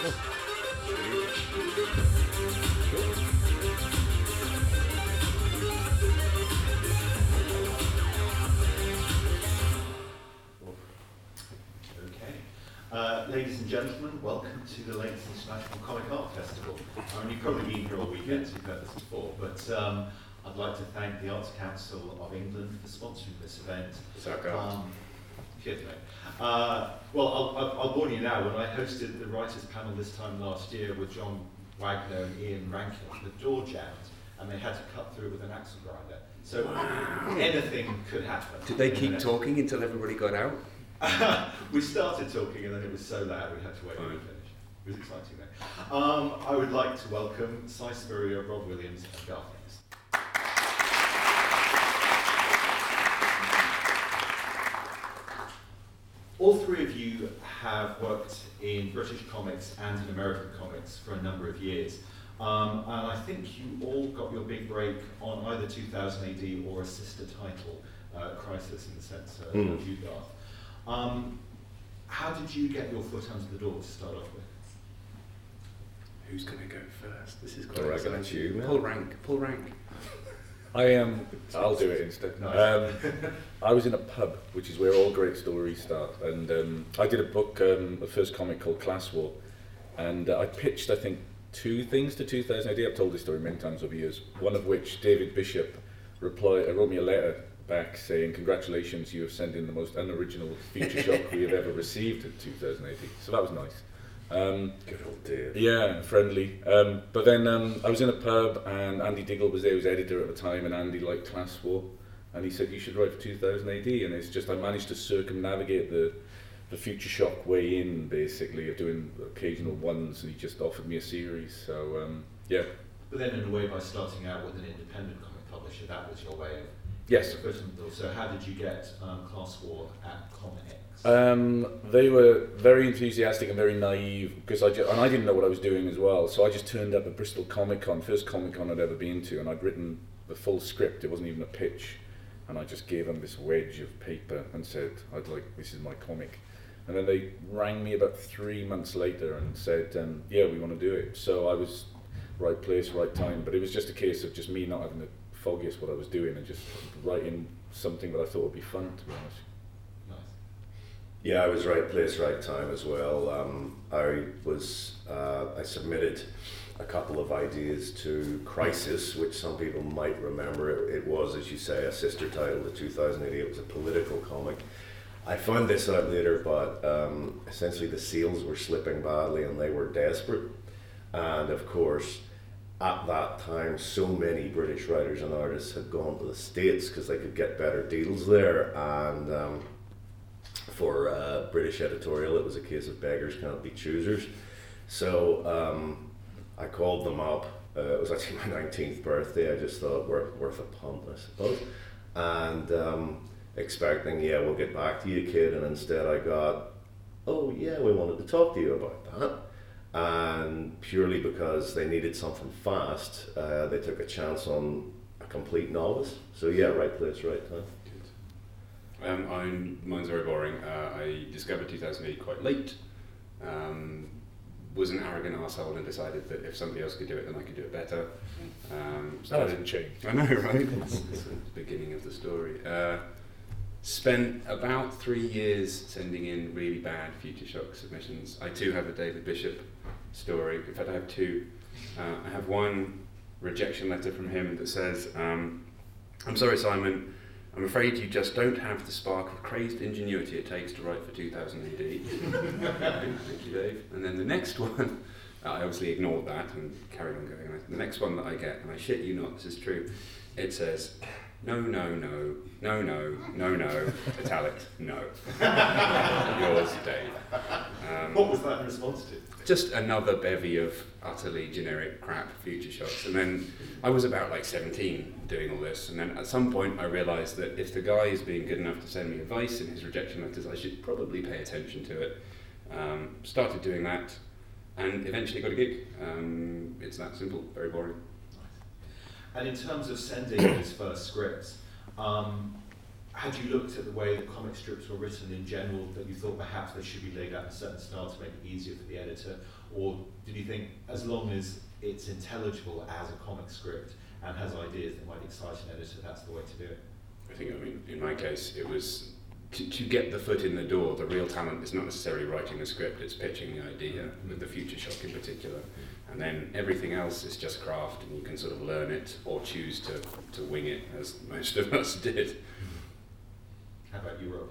Okay. Uh, ladies and gentlemen, welcome to the Lakes International Comic Art Festival. I mean, you've probably been here all weekend, so you've heard this before, but um, I'd like to thank the Arts Council of England for sponsoring this event. Um, cheers, mate. Uh, well, I'll, I'll, I'll warn you now, when I hosted the writers' panel this time last year with John Wagner and Ian Rankin, the door jammed, and they had to cut through with an axle grinder. So anything could happen. Did they keep talking until everybody got out? we started talking and then it was so loud we had to wait for it to finish. It was exciting though. Um, I would like to welcome Si Spurrier, Rob Williams and Garth All three of you have worked in British comics and in American comics for a number of years. Um, and I think you all got your big break on either 2000 AD or a sister title, uh, Crisis in the sense uh, Mm. of you, Garth. Um, how did you get your foot under the door to start off with? Who's going to go first? This is quite reckon exciting. it's you, man. Pull rank, pull rank. I am. I'll do it instead. Nice. I was in a pub, which is where all great stories start, and um, I did a book, um, a first comic called Class War, and uh, I pitched, I think, two things to 2000 AD. I've told this story many times over years. One of which David Bishop replied, uh, wrote me a letter back saying, "Congratulations, you have sent in the most unoriginal future shock we have ever received in 2000 AD." So that was nice. Um, Good old Dave. yeah, friendly. Um, but then um, I was in a pub and Andy Diggle was there, he was editor at the time, and Andy liked Class War. And he said, You should write for 2000 AD. And it's just, I managed to circumnavigate the, the future shock way in, basically, of doing occasional ones. And he just offered me a series. So, um, yeah. But then in a way by starting out with an independent comic publisher, that was your way of Yes. getting your foot in the door. So how did you get um, Class War at Comics? Um, they were very enthusiastic and very naive because I ju- and I didn't know what I was doing as well. So I just turned up at Bristol Comic Con, first Comic Con I'd ever been to, and I'd written the full script. It wasn't even a pitch, and I just gave them this wedge of paper and said, "I'd like this is my comic." And then they rang me about three months later and said, um, "Yeah, we want to do it." So I was right place, right time. But it was just a case of just me not having the foggiest what I was doing and just writing something that I thought would be fun, to be honest. Nice. Yeah, I was right place, right time as well. Um, I was uh, I submitted a couple of ideas to Crisis, which some people might remember. It, it was, as you say, a sister title to 2000 AD. It was a political comic. I found this out later, but um, essentially the sales were slipping badly and they were desperate. And of course, at that time, so many British writers and artists had gone to the States because they could get better deals there. And um, for uh, British editorial, it was a case of beggars can't be choosers. So um, I called them up. Uh, it was actually my 19th birthday. I just thought worth, worth a punt, I suppose. And um, expecting, yeah, we'll get back to you, kid. And instead I got, oh, yeah, we wanted to talk to you about that. And purely because they needed something fast, uh, they took a chance on a complete novice. So, yeah, right place, right time. Um, I'm, mine's very boring. Uh, I discovered 2000 AD quite late. Um, was an arrogant asshole and decided that if somebody else could do it, then I could do it better. Um, That didn't change. I know, right? It's, it's the beginning of the story. Uh, spent about three years sending in really bad Future Shock submissions. I too have a David Bishop story. In fact, I have two. Uh, I have one rejection letter from him that says, um, I'm sorry, Simon. I'm afraid you just don't have the spark of crazed ingenuity it takes to write for 2000 AD. Thank you, Dave. And then the next one, I obviously ignored that and carried on going. The next one that I get, and I shit you not, this is true, it says, no, no, no, no, no, no, no, italics, no. Yours, Dave. Um, What was that in response to? just another bevy of utterly generic crap future shocks. And then I was about like 17 doing all this. And then at some point I realised that if the guy is being good enough to send me advice in his rejection letters, I should probably pay attention to it. Um, started doing that and eventually got a gig. Um, it's that simple, very boring. And in terms of sending those first scripts, um, had you looked at the way the comic strips were written in general that you thought perhaps they should be laid out in a certain style to make it easier for the editor? Or did you think as long as it's intelligible as a comic script and has ideas that might excite an editor, that's the way to do it? I think, I mean, in my case, it was to, to get the foot in the door. The real talent is not necessarily writing a script, it's pitching the idea, with the Future Shock in particular. And then everything else is just craft, and you can sort of learn it or choose to, to wing it, as most of us did. How about you, Rob?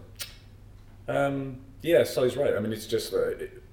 Um, yeah, Sally's right. I mean, it's just uh, it,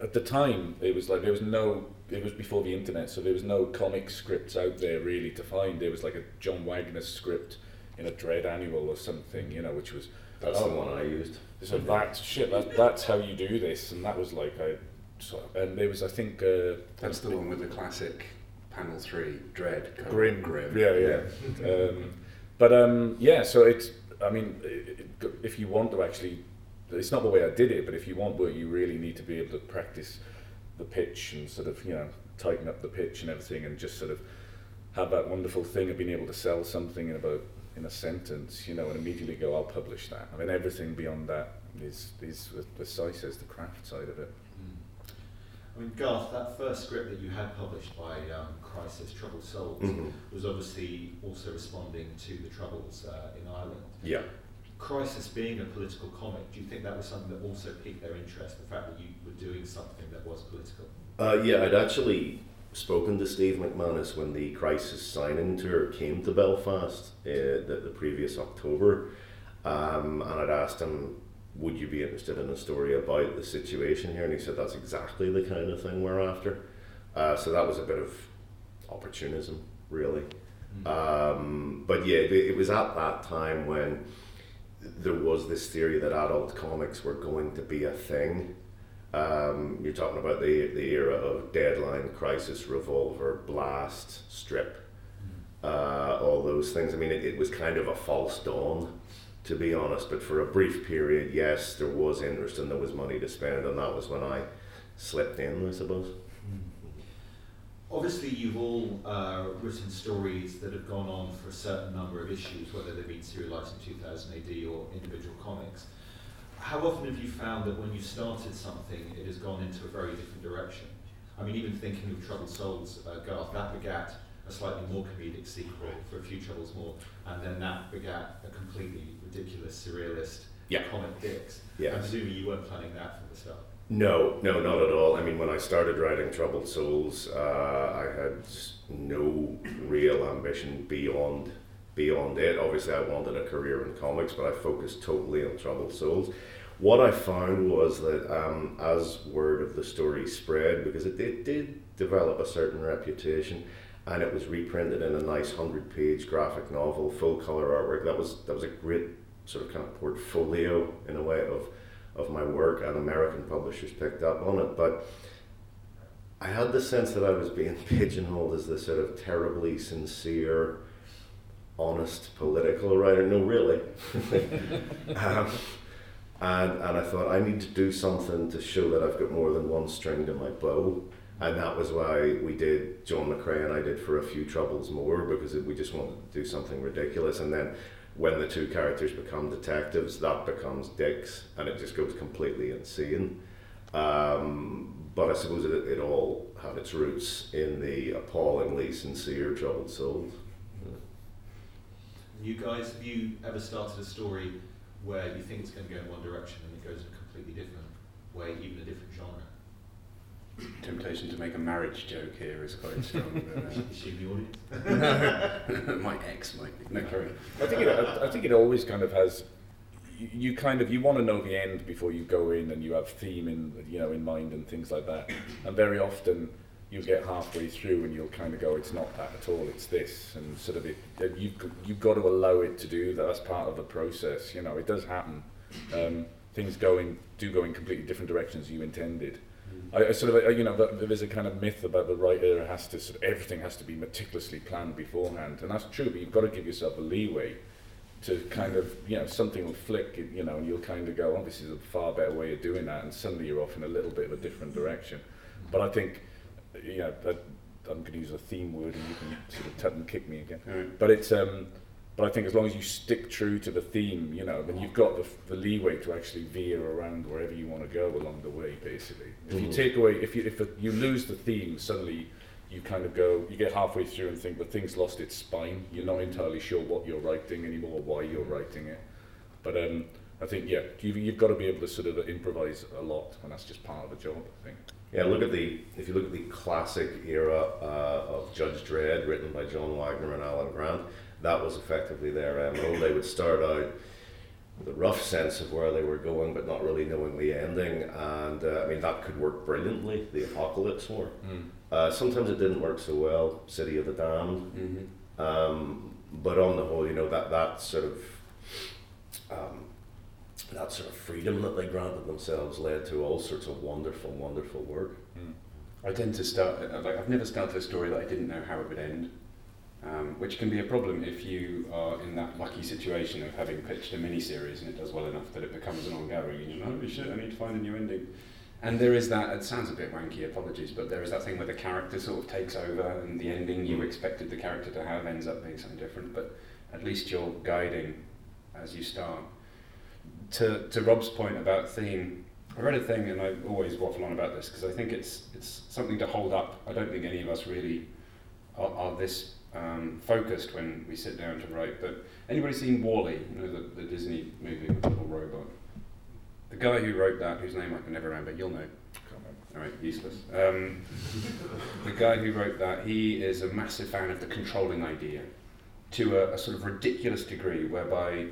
at the time it was like there was no. It was before the internet, so there was no comic scripts out there really to find. There was like a John Wagner script in a Dredd Annual or something, you know, which was That's oh, the one I used. So that shit, that, that's how you do this, and that was like I. So, and there was, I think, uh, That's the one with the classic panel three, Dredd. Grim, Grim. Yeah, yeah. um, but um, yeah, so it's. I mean, it, it, if you want to actually, it's not the way I did it, but if you want, but you really need to be able to practice the pitch and sort of, you know, tighten up the pitch and everything, and just sort of have that wonderful thing of being able to sell something in about in a sentence, you know, and immediately go, I'll publish that. I mean, everything beyond that is is as Si says, the craft side of it. I mean, Garth, that first script that you had published by um, Crisis, Troubled Souls, Mhm. was obviously also responding to the troubles uh, in Ireland. Yeah. Crisis being a political comic, do you think that was something that also piqued their interest, the fact that you were doing something that was political? Uh, yeah, I'd actually spoken to Steve McManus when the Crisis signing tour came to Belfast uh, the, the previous October, um, and I'd asked him, "Would you be interested in a story about the situation here?" And he said, "That's exactly the kind of thing we're after." Uh, so that was a bit of opportunism, really. Um, but yeah, it, it was at that time when there was this theory that adult comics were going to be a thing. Um, you're talking about the the era of Deadline, Crisis, Revolver, Blast, Strip, uh, all those things. I mean, it, it was kind of a false dawn, to be honest. But for a brief period, yes, there was interest and there was money to spend, and that was when I slipped in, I suppose. Obviously, you've all uh, written stories that have gone on for a certain number of issues, whether they've been serialized in 2000 AD or individual comics. How often have you found that when you started something, it has gone into a very different direction? I mean, even thinking of Troubled Souls, uh, Garth, that begat a slightly more comedic sequel for A Few Troubles More, and then that begat a completely ridiculous, surrealist Yeah. comic Dicks. Yes. I'm presuming you weren't planning that from the start. No, no, not at all. I mean, when I started writing Troubled Souls, uh, I had no real ambition beyond beyond it. Obviously, I wanted a career in comics, but I focused totally on Troubled Souls. What I found was that um, as word of the story spread, because it did, did develop a certain reputation, and it was reprinted in a nice hundred-page graphic novel, full color artwork. That was that was a great sort of kind of portfolio in a way of of my work, and American publishers picked up on it. But I had the sense that I was being pigeonholed as this sort of terribly sincere, honest political writer. No, really. um, and, and I thought I need to do something to show that I've got more than one string to my bow. And that was why we did, John McCrea and I did for a few troubles more because we just wanted to do something ridiculous. And then when the two characters become detectives, that becomes Dicks, and it just goes completely insane. Um, but I suppose it, it all had its roots in the appallingly sincere Troubled Souls. You guys, have you ever started a story where you think it's going to go in one direction and it goes in a completely different way, even a different genre? Temptation to make a marriage joke here is quite strong. but, Is she the audience? uh, my ex might be. No, carry on. I think it, I, I think it always kind of has. You, you kind of you want to know the end before you go in, and you have theme in you know in mind and things like that. And very often you'll get halfway through and you'll kind of go, it's not that at all, it's this, and sort of it. You've you've got to allow it to do that. That's part of the process. You know, it does happen. Um, things go in do go in completely different directions you intended. I, I sort of, uh, you know, there's a kind of myth about the writer has to, sort of, everything has to be meticulously planned beforehand, and that's true. But you've got to give yourself a leeway to kind of, you know, something will flick, you know, and you'll kind of go, oh, this is a far better way of doing that, and suddenly you're off in a little bit of a different direction. But I think, you know, that I'm going to use a theme word, and you can sort of tut and kick me again. Right. But it's, um, but I think as long as you stick true to the theme, you know, then you've got the, the leeway to actually veer around wherever you want to go along the way. Basically, if you Mhm. take away, if you if you lose the theme, suddenly you kind of go, you get halfway through and think the thing's lost its spine. You're not entirely sure what you're writing anymore, why you're writing it. But um, I think yeah, you've, you've got to be able to sort of improvise a lot, and that's just part of the job. I think. Yeah, look at the if you look at the classic era uh, of Judge Dredd, written by John Wagner and Alan Grant, that was effectively their MO. They would start out with a rough sense of where they were going, but not really knowing the ending. And uh, I mean, that could work brilliantly. The Apocalypse War. Uh, sometimes it didn't work so well. City of the Damned. Mm-hmm. Um, but on the whole, you know that that sort of um, that sort of freedom that they granted themselves led to all sorts of wonderful, wonderful work. I tend to start, like, I've never started a story that I didn't know how it would end, um, which can be a problem if you are in that lucky situation of having pitched a mini-series and it does well enough that it becomes an ongoing and you're like, holy shit, I need to find a new ending. And there is that, it sounds a bit wanky, apologies, but there is that thing where the character sort of takes over and the ending you expected the character to have ends up being something different, but at least you're guiding as you start. To, to Rob's point about theme, I read a thing, and I always waffle on about this because I think it's it's something to hold up. I don't think any of us really are, are this um, focused when we sit down to write. But anybody seen Wall-E? You know the, the Disney movie with the little robot. The guy who wrote that, whose name I can never remember, you'll know. All right, useless. Um, the guy who wrote that, he is a massive fan of the controlling idea to a, a sort of ridiculous degree, whereby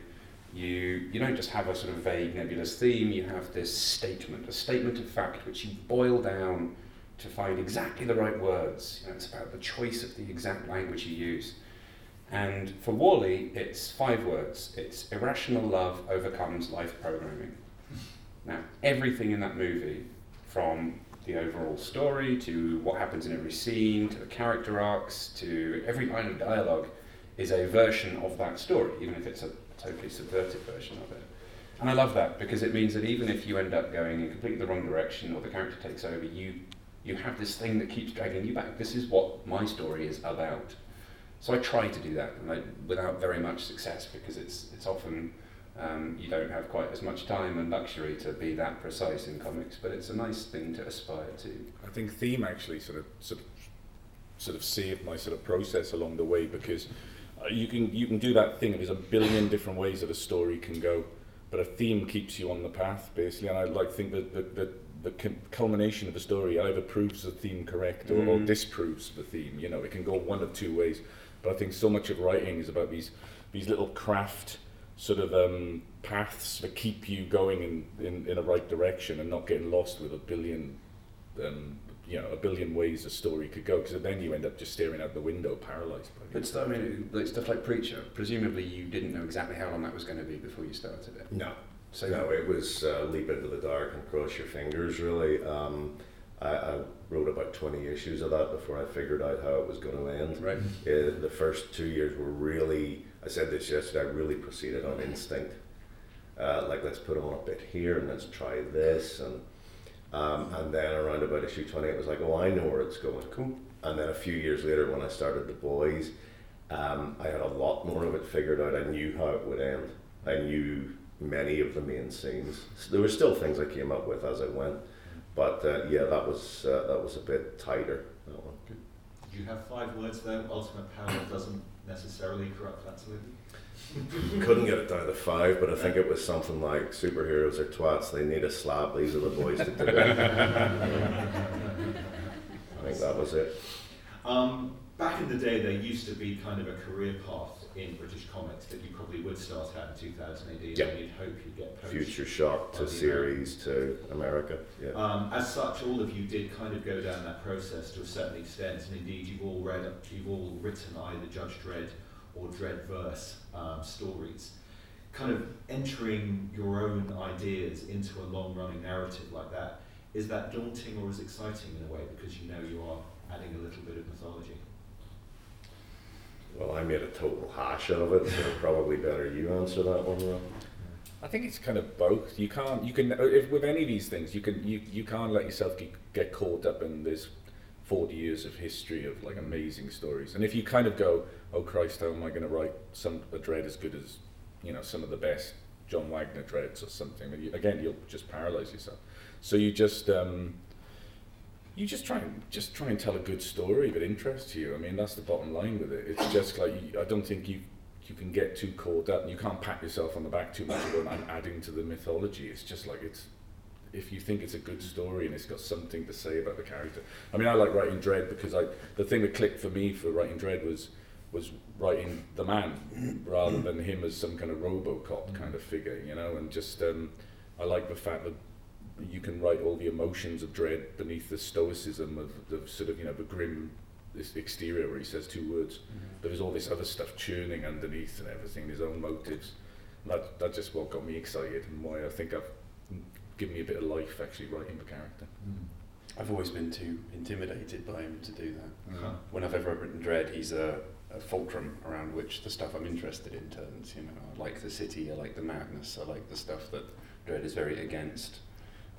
you you don't just have a sort of vague nebulous theme. You have this statement, a statement of fact, which you boil down to find exactly the right words. You know, it's about the choice of the exact language you use. And for Wall-E, it's five words. It's irrational love overcomes life programming. Now, everything in that movie, from the overall story to what happens in every scene to the character arcs to every line of dialogue, is a version of that story, even if it's a totally subverted version of it. And I love that because it means that even if you end up going in completely the wrong direction or the character takes over, you you have this thing that keeps dragging you back. This is what my story is about. So I try to do that, without very much success, because it's it's often um, you don't have quite as much time and luxury to be that precise in comics. But it's a nice thing to aspire to. I think theme actually sort of sort of sort of saved my sort of process along the way because uh, you can you can do that thing. There's a billion different ways that a story can go, but a theme keeps you on the path basically. And I like think that the, the, the culmination of a story either proves the theme correct or, or Mm. disproves the theme. You know, it can go one of two ways. But I think so much of writing is about these these little craft sort of um, paths that keep you going in, in, in a right direction and not getting lost with a billion um, you know, a billion ways a story could go, because then you end up just staring out the window, paralysed by But it. stuff, I mean, like stuff like Preacher. Presumably, you didn't know exactly how long that was going to be before you started it. No, So no, it was uh, leap into the dark and cross your fingers. Really, um, I, I wrote about twenty issues of that before I figured out how it was going to end. right. Uh, the first two years were really, I said this yesterday, I really proceeded on instinct. Uh, like, let's put on a bit here and let's try this. And, um, and then around about issue 20, it was like, oh, I know where it's going. Cool. And then a few years later, when I started The Boys, um, I had a lot more of it figured out. I knew how it would end. I knew many of the main scenes. So there were still things I came up with as I went. But uh, yeah, that was, uh, that was a bit tighter. That one. Did you have five words there? Ultimate power doesn't necessarily corrupt absolutely. Couldn't get it down to five, but I think it was something like superheroes are twats. They need a slap. These are the boys to do it. I think that was it. Um, back in the day, there used to be kind of a career path in British comics that you probably would start out in 2000 AD, Yeah. and you'd hope you'd get poached. Future Shock to series to America. Yeah. Um, as such, all of you did kind of go down that process to a certain extent, and indeed, you've all read, you've all written either Judge Dredd or Dreddverse um, stories. Kind of entering your own ideas into a long-running narrative like that, is that daunting or is exciting in a way because you know you are adding a little bit of mythology? Well, I made a total hash out of it, so probably better you answer that one, Rob. I think it's kind of both. You can't, you can, if with any of these things, you can, you, you can't let yourself get, get caught up in this 40 years of history of like amazing stories. And if you kind of go, oh Christ, how am I going to write some a Dredd as good as you know some of the best John Wagner Dredds or something? You, again, you'll just paralyze yourself. So you just um, you just try and just try and tell a good story that interests you. I mean, that's the bottom line with it. It's just like you, I don't think you you can get too caught up, and you can't pat yourself on the back too much about I'm adding to the mythology. It's just like it's if you think it's a good story and it's got something to say about the character. I mean, I like writing Dredd because I the thing that clicked for me for writing Dredd was was writing the man rather than him as some kind of RoboCop kind of figure, you know, and just um, I like the fact that you can write all the emotions of Dredd beneath the stoicism of the sort of you know the grim this exterior where he says two words mm-hmm. but there's all this other stuff churning underneath and everything his own motives and that, that's just what got me excited and why I think I've given me a bit of life actually writing the character mm. I've always been too intimidated by him to do that uh-huh. when I've ever written Dredd he's a, a fulcrum around which the stuff I'm interested in turns you know I like the city I like the madness I like the stuff that Dredd is very against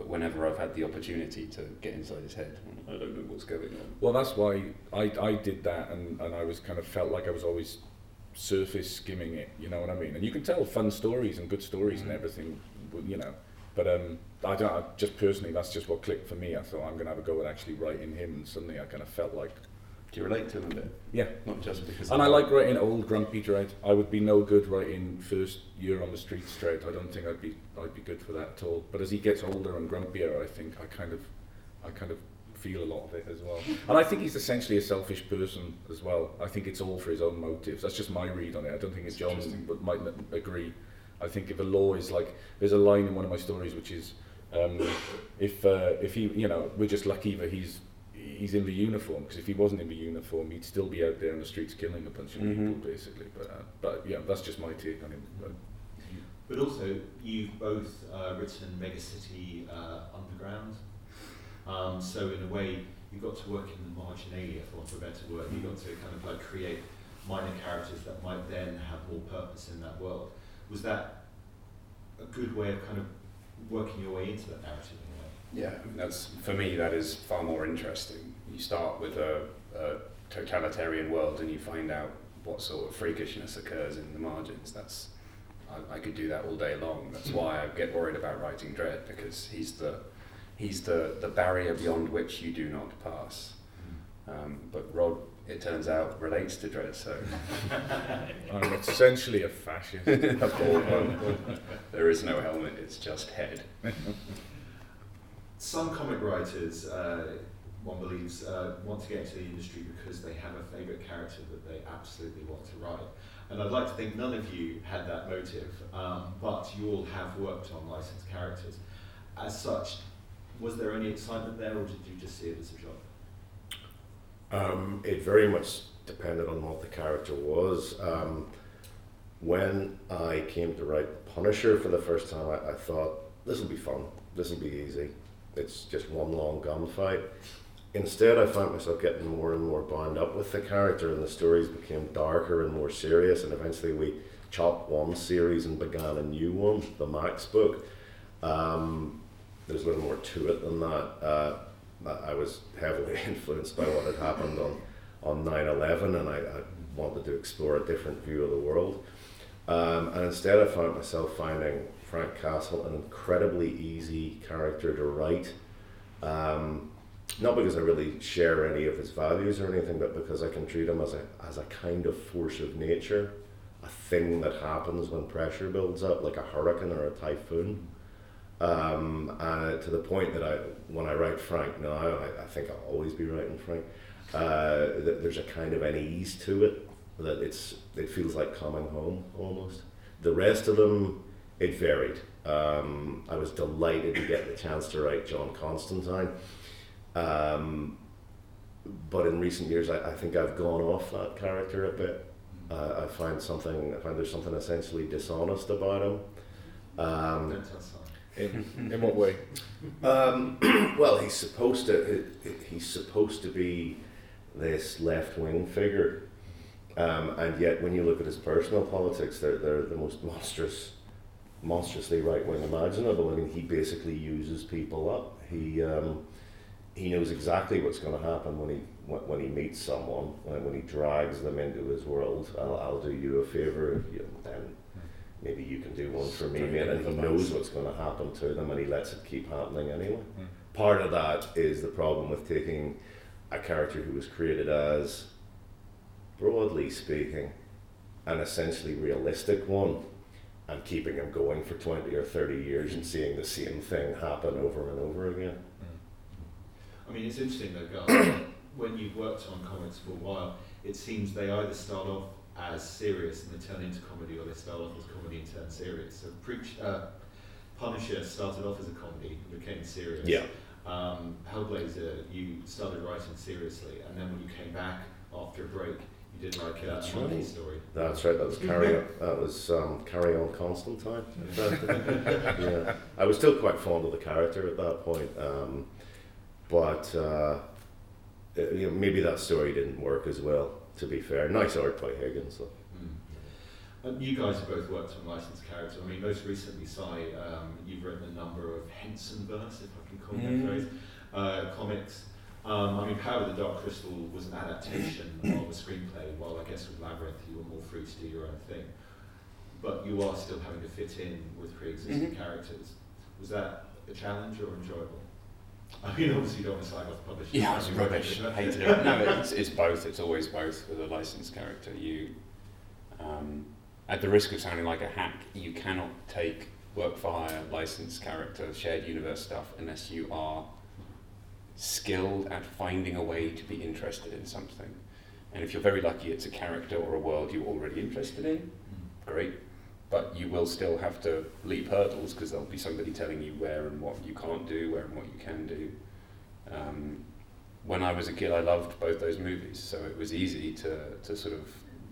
but whenever I've had the opportunity to get inside his head, I don't know what's going on. Well, that's why I, I did that, and, and I was kind of felt like I was always surface skimming it. You know what I mean? And you can tell fun stories and good stories mm-hmm. and everything, you know. But um, I don't. I, just personally, that's just what clicked for me. I thought I'm going to have a go at actually writing him, and suddenly I kind of felt like do you relate to him a bit? Yeah. Not just because. And I like writing old grumpy Dredd. I would be no good writing first year on the streets Dredd. I don't think I'd be I'd be good for that at all. But as he gets older and grumpier, I think I kind of I kind of feel a lot of it as well. And I think he's essentially a selfish person as well. I think it's all for his own motives. That's just my read on it. I don't think it's John but might agree. I think if a law is like there's a line in one of my stories which is um, if uh, if he you know we're just lucky that he's he's in the uniform because if he wasn't in the uniform, he'd still be out there in the streets killing a bunch of mm-hmm. people, basically. But uh, but yeah, that's just my take on him. But, but also, you've both uh, written Megacity uh, Underground. Um, so in a way, you've got to work in the marginalia, for want of a better word. you've got to kind of like create minor characters that might then have more purpose in that world. Was that a good way of kind of working your way into that narrative? Yeah, that's for me. That is far more interesting. You start with a, a totalitarian world, and you find out what sort of freakishness occurs in the margins. That's I, I could do that all day long. That's hmm. why I get worried about writing Dredd because he's the he's the, the barrier beyond which you do not pass. Hmm. Um, but Rob, it turns out, relates to Dredd, so. I'm essentially a fascist. there is no helmet, it's just head. some comic writers, uh, one believes, uh, want to get into the industry because they have a favourite character that they absolutely want to write. And I'd like to think none of you had that motive, um, but you all have worked on licensed characters. As such, was there any excitement there, or did you just see it as a job? Um, it very much depended on what the character was. Um, when I came to write Punisher for the first time, I, I thought this will be fun. This will be easy it's just one long gunfight. Instead, I found myself getting more and more bound up with the character, and the stories became darker and more serious. And eventually, we chopped one series and began a new one, the Max book. Um, there's a little more to it than that. Uh, I was heavily influenced by what had happened on on 9/11, and I, I wanted to explore a different view of the world. Um, and instead, I found myself finding Frank Castle an incredibly easy character to write. Um, not because I really share any of his values or anything, but because I can treat him as a as a kind of force of nature, a thing that happens when pressure builds up, like a hurricane or a typhoon. Um, and to the point that I, when I write Frank now, I, I think I'll always be writing Frank. Uh, that there's a kind of an ease to it that it's it feels like coming home almost. The rest of them it varied. Um, I was delighted to get the chance to write John Constantine. Um, but in recent years, I, I, think I've gone off that character a bit. Uh, I find something. I find there's something essentially dishonest about him. Um, in, in what way? Um, well, he's supposed to. He's supposed to be this left wing figure, um, and yet when you look at his personal politics, they're they're the most monstrous monstrously right wing imaginable. I mean, he basically uses people up. He um, he knows exactly what's going to happen when he when, when he meets someone and when he drags them into his world. I'll, I'll do you a favor if you then maybe you can do one for me, mate. And he knows what's going to happen to them, and he lets it keep happening anyway. Mm. Part of that is the problem with taking a character who was created as, broadly speaking, an essentially realistic one, and keeping him going for twenty or thirty years and seeing the same thing happen over and over again. I mean, it's interesting though, Gus, when you've worked on comics for a while, it seems they either start off as serious and they turn into comedy, or they start off as comedy and turn serious. So, Preach, uh, Punisher started off as a comedy and became serious. Yeah. Um, Hellblazer, you started writing seriously, and then when you came back after a break, did like a That's right. story. That's right. That was carry on. That was um, carry on Constantine. yeah, I was still quite fond of the character at that point, um, but uh, you know, maybe that story didn't work as well. To be fair, nice art by Higgins. Though. Mm. Um, you guys have both worked on licensed characters. I mean, most recently, Si, um, you've written a number of Henson verse, if I can call Mm. that phrase, uh, comics. Um, I mean, Power of the Dark Crystal was an adaptation of a screenplay, while I guess with Labyrinth you were more free to do your own thing. But you are still having to fit in with pre-existing Mhm. characters. Was that a challenge or enjoyable? I mean, obviously you don't want to slag off the publisher. Yeah, it's rubbish. Hated it. No, it's, it's both. It's always both with a licensed character. You, um, at the risk of sounding like a hack, you cannot take work for hire, licensed character, shared universe stuff unless you are skilled at finding a way to be interested in something. And if you're very lucky, it's a character or a world you're already interested in. Mm. Great. But you will still have to leap hurdles because there'll be somebody telling you where and what you can't do, where and what you can do. Um, when I was a kid, I loved both those movies, so it was easy to, to sort of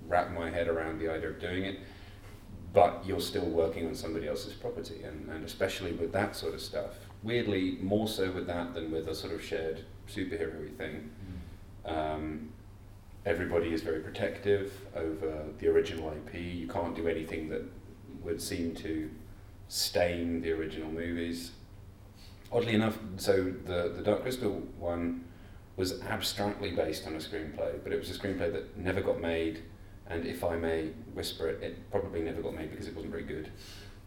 wrap my head around the idea of doing it. But you're still working on somebody else's property, and, and especially with that sort of stuff. Weirdly, more so with that than with a sort of shared superhero thing. Um, everybody is very protective over the original IP. You can't do anything that would seem to stain the original movies. Oddly enough, so the the Dark Crystal one was abstractly based on a screenplay, but it was a screenplay that never got made. And if I may whisper it, it probably never got made because it wasn't very good.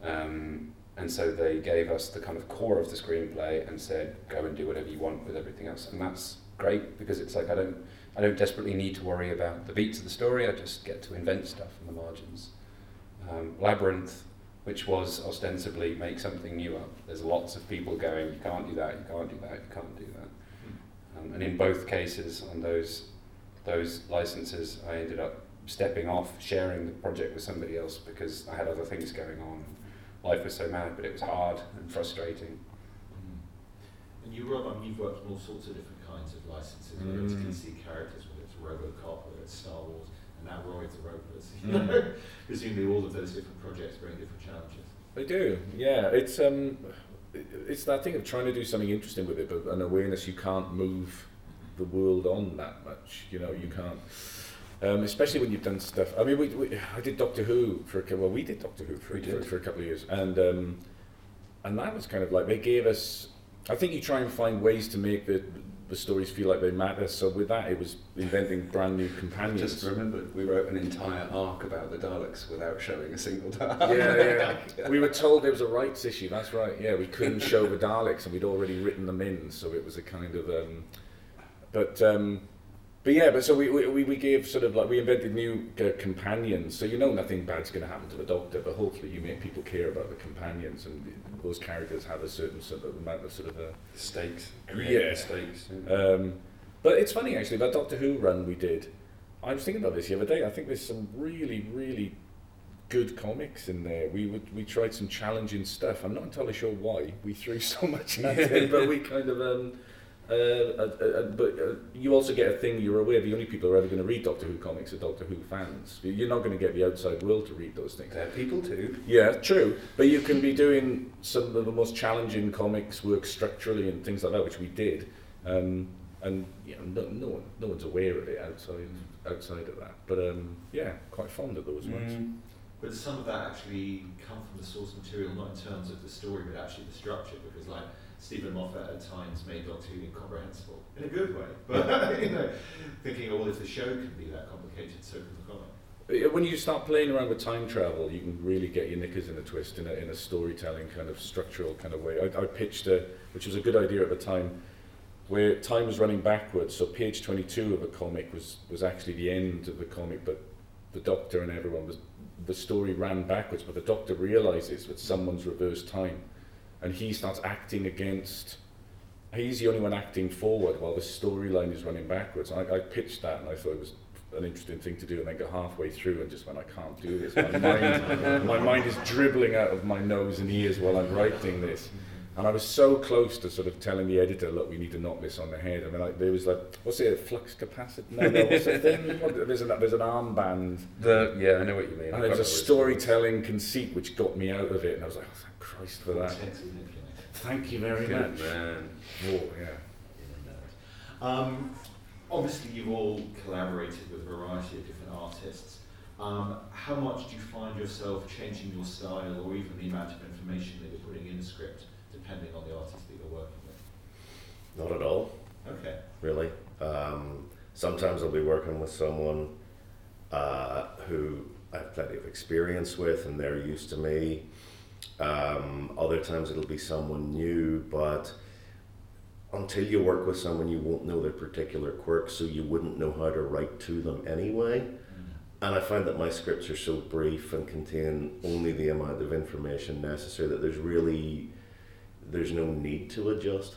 Um, and so they gave us the kind of core of the screenplay and said, go and do whatever you want with everything else. And that's great because it's like I don't I don't desperately need to worry about the beats of the story. I just get to invent stuff in the margins. Um, Labyrinth, which was ostensibly make something new up. There's lots of people going, you can't do that, you can't do that, you can't do that. Um, and in both cases, on those those licenses, I ended up stepping off, sharing the project with somebody else because I had other things going on. Life was so mad, but it was hard and frustrating. Mm. And you, Rob, I mean, you've worked on all sorts of different kinds of licenses, whether it's Mm. DC characters, whether it's RoboCop, whether it's Star Wars, and now Roy the Rovers. You Mm. know, presumably all of those different projects bring different challenges. They do, yeah. It's um, it- it's that thing of trying to do something interesting with it, but an awareness you can't move the world on that much. You know, you can't. Um, especially when you've done stuff. I mean, we, we I did Doctor Who for a couple. Well, we did Doctor Who for, for, for a couple of years, and um, and that was kind of like they gave us. I think you try and find ways to make the the stories feel like they matter. So with that, it was inventing brand new companions. Just remembered, we wrote an entire arc about the Daleks without showing a single Dalek. yeah, yeah. we were told there was a rights issue. That's right. Yeah, we couldn't show the Daleks, and we'd already written them in, so it was a kind of. Um, but um, but yeah, but so we, we we gave sort of like we invented new uh, companions. So you know nothing bad's going to happen to the Doctor, but hopefully you make people care about the companions, and those characters have a certain sort of amount of sort of a. Stakes. Yeah. Stakes. yeah. Um, but it's funny actually that Doctor Who run we did. I was thinking about this the other day. I think there's some really, really good comics in there. We would we tried some challenging stuff. I'm not entirely sure why we threw so much at it, but we kind of. Um, uh, uh, uh, but uh, you also get a thing. You're aware the only people who are ever going to read Doctor Who comics are Doctor Who fans. You're not going to get the outside world to read those things. They're people too. Yeah, true. But you can be doing some of the most challenging comics work structurally and things like that, which we did. Um, and you know, no, no one, no one's aware of it outside outside of that. But um, yeah, quite fond of those ones. Mm. But some of that actually come from the source material, not in terms of the story, but actually the structure? Because like Steven Moffat at times made Doctor Who incomprehensible in a good way. But you know, thinking, oh, well, if the show can be that complicated, so can the comic. When you start playing around with time travel, you can really get your knickers in a twist in a, in a storytelling kind of structural kind of way. I, I pitched a, which was a good idea at the time, where time was running backwards. So page 22 of a comic was, was actually the end of the comic, but the Doctor and everyone was, the story ran backwards, but the Doctor realizes that someone's reversed time, and he starts acting against. He's the only one acting forward while the storyline is running backwards. And I, I pitched that, and I thought it was an interesting thing to do, and then got halfway through and just went, I can't do this. My mind, my mind is dribbling out of my nose and ears while I'm writing this. And I was so close to sort of telling the editor, look, we need to knock this on the head. I mean, like, there was like, what's it, flux capacitor? No, no, what's thing? What- There's an, there's an armband. The yeah, I know what you mean. And there's a storytelling conceit which got me out of it. And I was like, oh, Christ for that. Thank you very Good much. man. Oh, yeah. Um, obviously, you've all collaborated with a variety of different artists. Um, how much do you find yourself changing your style or even the amount of information that you're putting in the script, depending on the artist that you're working with? Not at all. Okay. really. Um, sometimes I'll be working with someone uh, who I have plenty of experience with and they're used to me. Um, other times it'll be someone new, but until you work with someone, you won't know their particular quirks, so you wouldn't know how to write to them anyway. And I find that my scripts are so brief and contain only the amount of information necessary that there's really there's no need to adjust.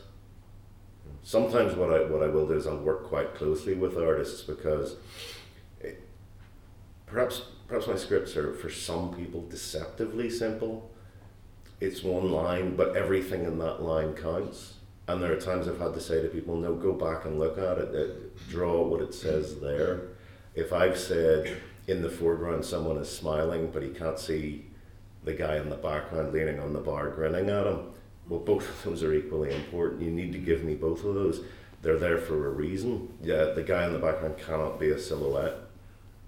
Sometimes what I what I will do is I'll work quite closely with artists because it, perhaps perhaps my scripts are for some people deceptively simple. It's one line, but everything in that line counts. And there are times I've had to say to people, no, go back and look at it, draw what it says there. If I've said in the foreground someone is smiling, but he can't see the guy in the background leaning on the bar grinning at him, well, both of those are equally important. You need to give me both of those. They're there for a reason. Yeah, the guy in the background cannot be a silhouette.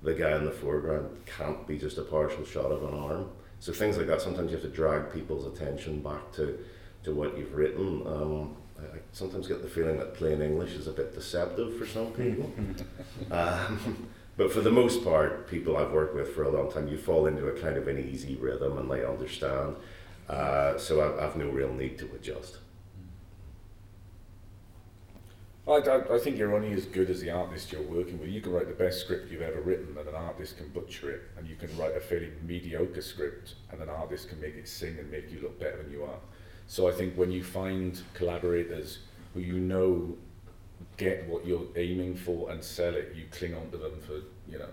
The guy in the foreground can't be just a partial shot of an arm. So things like that. Sometimes you have to drag people's attention back to, to what you've written. Um, I, sometimes get the feeling that plain English is a bit deceptive for some people. um, but for the most part, people I've worked with for a long time, you fall into a kind of an easy rhythm and they understand. Uh, so I, I have no real need to adjust. I, I, I think you're only as good as the artist you're working with. You can write the best script you've ever written, and an artist can butcher it, and you can write a fairly mediocre script, and an artist can make it sing and make you look better than you are. So I think when you find collaborators who you know get what you're aiming for and sell it, you cling on to them for you know.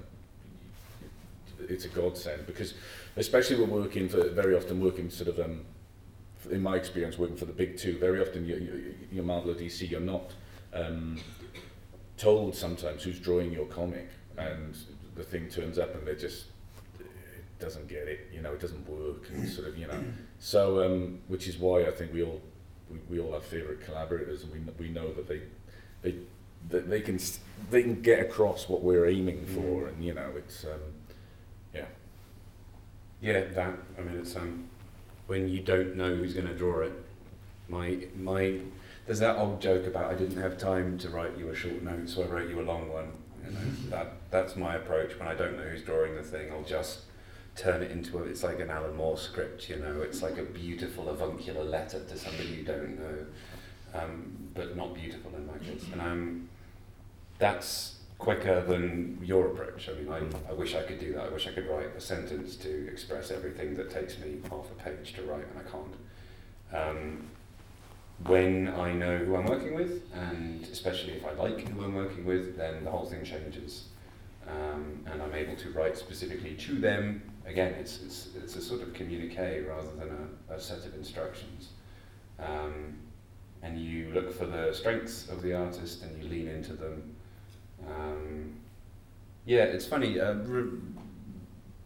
It's a godsend because, especially we're working for very often working sort of um, in my experience working for the big two. Very often you, you, you're Marvel or DC, you're not um, told sometimes who's drawing your comic, and the thing turns up and they just it doesn't get it. You know, it doesn't work, and sort of you know. So, um, which is why I think we all we, we all have favourite collaborators, and we we know that they they that they can they can get across what we're aiming for, and you know, it's um, yeah. Yeah, that. I mean, it's um, when you don't know who's going to draw it. My my, there's that old joke about I didn't have time to write you a short note, so I wrote you a long one. You know, that that's my approach. When I don't know who's drawing the thing, I'll just turn it into a. It's like an Alan Moore script. You know, it's like a beautiful avuncular letter to somebody you don't know, um, but not beautiful in my case. And um, that's quicker than your approach. I mean, I, I wish I could do that. I wish I could write a sentence to express everything that takes me half a page to write, and I can't. Um, when I know who I'm working with, and especially if I like who I'm working with, then the whole thing changes. Um, and I'm able to write specifically to them. Again, it's, it's, it's a sort of communique rather than a, a set of instructions. Um, and you look for the strengths of the artist and you lean into them. Um, yeah, it's funny. Uh, R-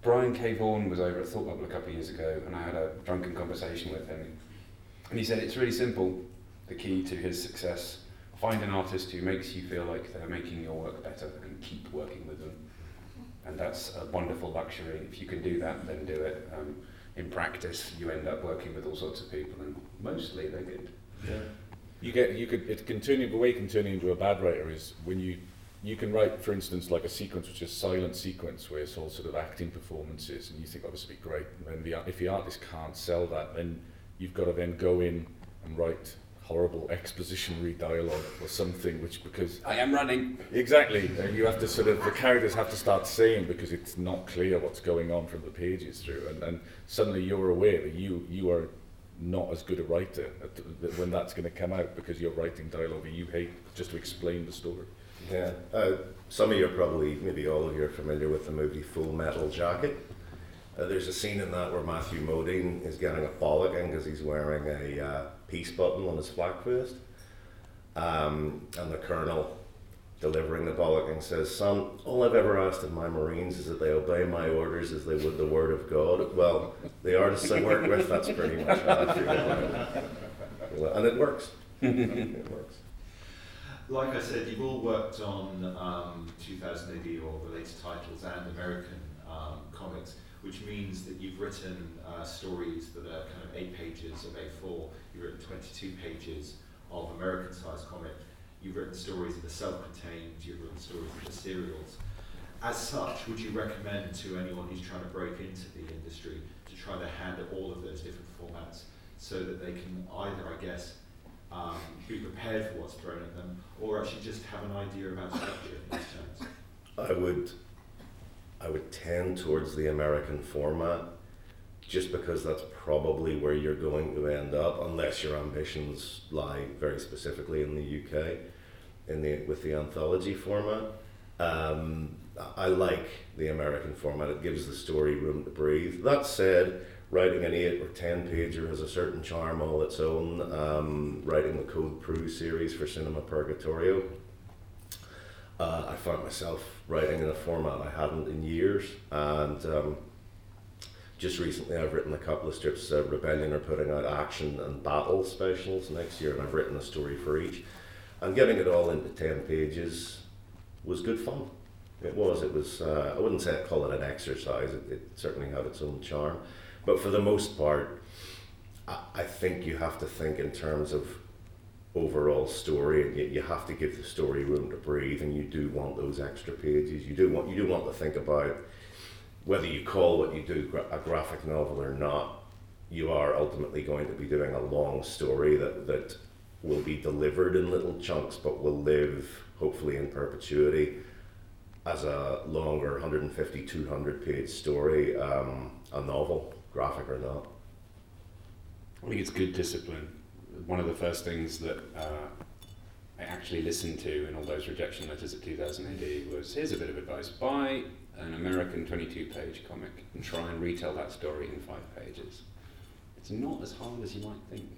Brian K. Vaughan was over at Thought Bubble a couple of years ago, and I had a drunken conversation with him. And he said it's really simple. The key to his success: find an artist who makes you feel like they're making your work better, and keep working with them. And that's a wonderful luxury. If you can do that, then do it. Um, in practice, you end up working with all sorts of people, and mostly they're good. You get you could it can turn the way you can turn into a bad writer is when you you can write, for instance, like a sequence which is silent sequence where it's all sort of acting performances, and you think, oh, this would be great. And then the, if the artist can't sell that, then you've got to then go in and write horrible expositionary dialogue or something, which because I am running. exactly, and you have to sort of the characters have to start saying because it's not clear what's going on from the pages through, and, and suddenly you're aware that you you are not as good a writer at the, that when that's going to come out because you're writing dialogue that you hate just to explain the story. Yeah. Uh, some of you are probably, maybe all of you are familiar with the movie Full Metal Jacket. Uh, there's a scene in that where Matthew Modine is getting a bollocking because he's wearing a uh, peace button on his flak vest. Um, and the colonel delivering the bollocking says, Son, all I've ever asked of my Marines is that they obey my orders as they would the word of God. Well, the artists I work with, that's pretty much how I. And it works. it works. Like I said, you've all worked on um, 2000 AD or related titles and American um, comics, which means that you've written uh, stories that are kind of eight pages of A4. You've written 22 pages of American-sized comic. You've written stories that are self-contained. You've written stories that are serials. As such, would you recommend to anyone who's trying to break into the industry to try to handle all of those different formats so that they can either, I guess, um, be prepared for what's thrown at them, or actually just have an idea about structure in these terms? I would, I would tend towards the American format, just because that's probably where you're going to end up, unless your ambitions lie very specifically in the UK, in the with the anthology format. Um, I like the American format; it gives the story room to breathe. That said, writing an eight or ten pager has a certain charm all its own. Um, writing the Code Pru series for Cinema Purgatorio, uh, I found myself writing in a format I hadn't in years, and um, just recently I've written a couple of strips. Uh, Rebellion are putting out action and battle specials next year, and I've written a story for each. And getting it all into ten pages was good fun. It was. It was. Uh, I wouldn't say I'd call it an exercise. It, it certainly had its own charm, but for the most part, I, I think you have to think in terms of overall story and you, you have to give the story room to breathe and you do want those extra pages you do want you do want to think about whether you call what you do a graphic novel or not you are ultimately going to be doing a long story that that will be delivered in little chunks but will live hopefully in perpetuity as a longer 150 200 page story um, a novel graphic or not I think it's good discipline. One of the first things that uh, I actually listened to in all those rejection letters at 2000 AD was here's a bit of advice buy an American 22 page comic and try and retell that story in five pages. It's not as hard as you might think,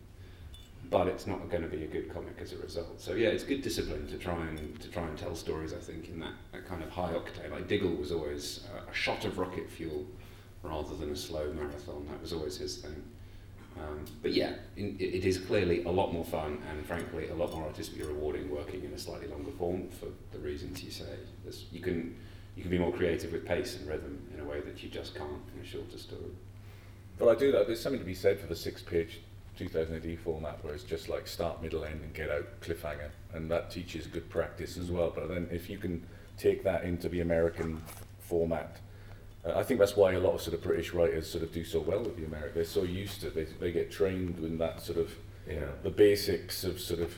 but it's not going to be a good comic as a result. So yeah, it's good discipline to try and to try and tell stories. I think in that, that kind of high octane. Like Diggle was always uh, a shot of rocket fuel rather than a slow marathon. That was always his thing. Um, but yeah, in, it is clearly a lot more fun and frankly a lot more artistically rewarding working in a slightly longer form for the reasons you say. There's, you can you can be more creative with pace and rhythm in a way that you just can't in a shorter story. But I do that. There's something to be said for the six-page 2000 AD format, where it's just like start, middle, end, and get out cliffhanger, and that teaches good practice as well. But then if you can take that into the American format, uh, I think that's why a lot of sort of British writers sort of do so well with the American. They're so used to it. They, they get trained in that sort of yeah the basics of sort of,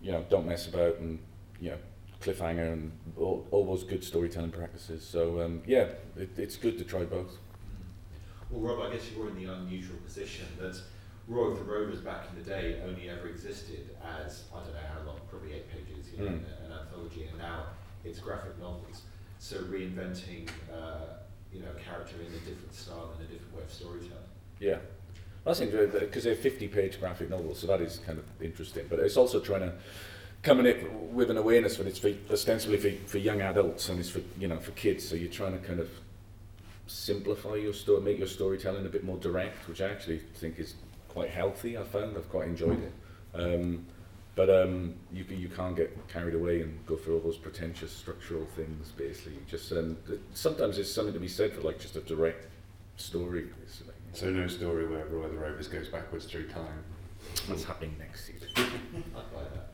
you know, don't mess about and, you know, cliffhanger and all, all those good storytelling practices. So, um, yeah, it, it's good to try both. Well, Rob, I guess you were in the unusual position that Roy of the Rovers back in the day only ever existed as, I don't know how long, probably eight pages, you know, Mm. an anthology, and now it's graphic novels. So reinventing, uh, you know, character in a different style and a different way of storytelling. Yeah. That's interesting because they're 50 page graphic novels, so that is kind of interesting. But it's also trying to come in it with an awareness that it's for, ostensibly for, for young adults and it's for, you know, for kids. So you're trying to kind of simplify your story, make your storytelling a bit more direct, which I actually think is quite healthy. I found I've quite enjoyed it. Um, but um, you, you can't get carried away and go through all those pretentious structural things. Basically, You just um, sometimes there's something to be said for like just a direct story. basically. So no story where Roy the Rovers goes backwards through time. What's happening next season? I like that.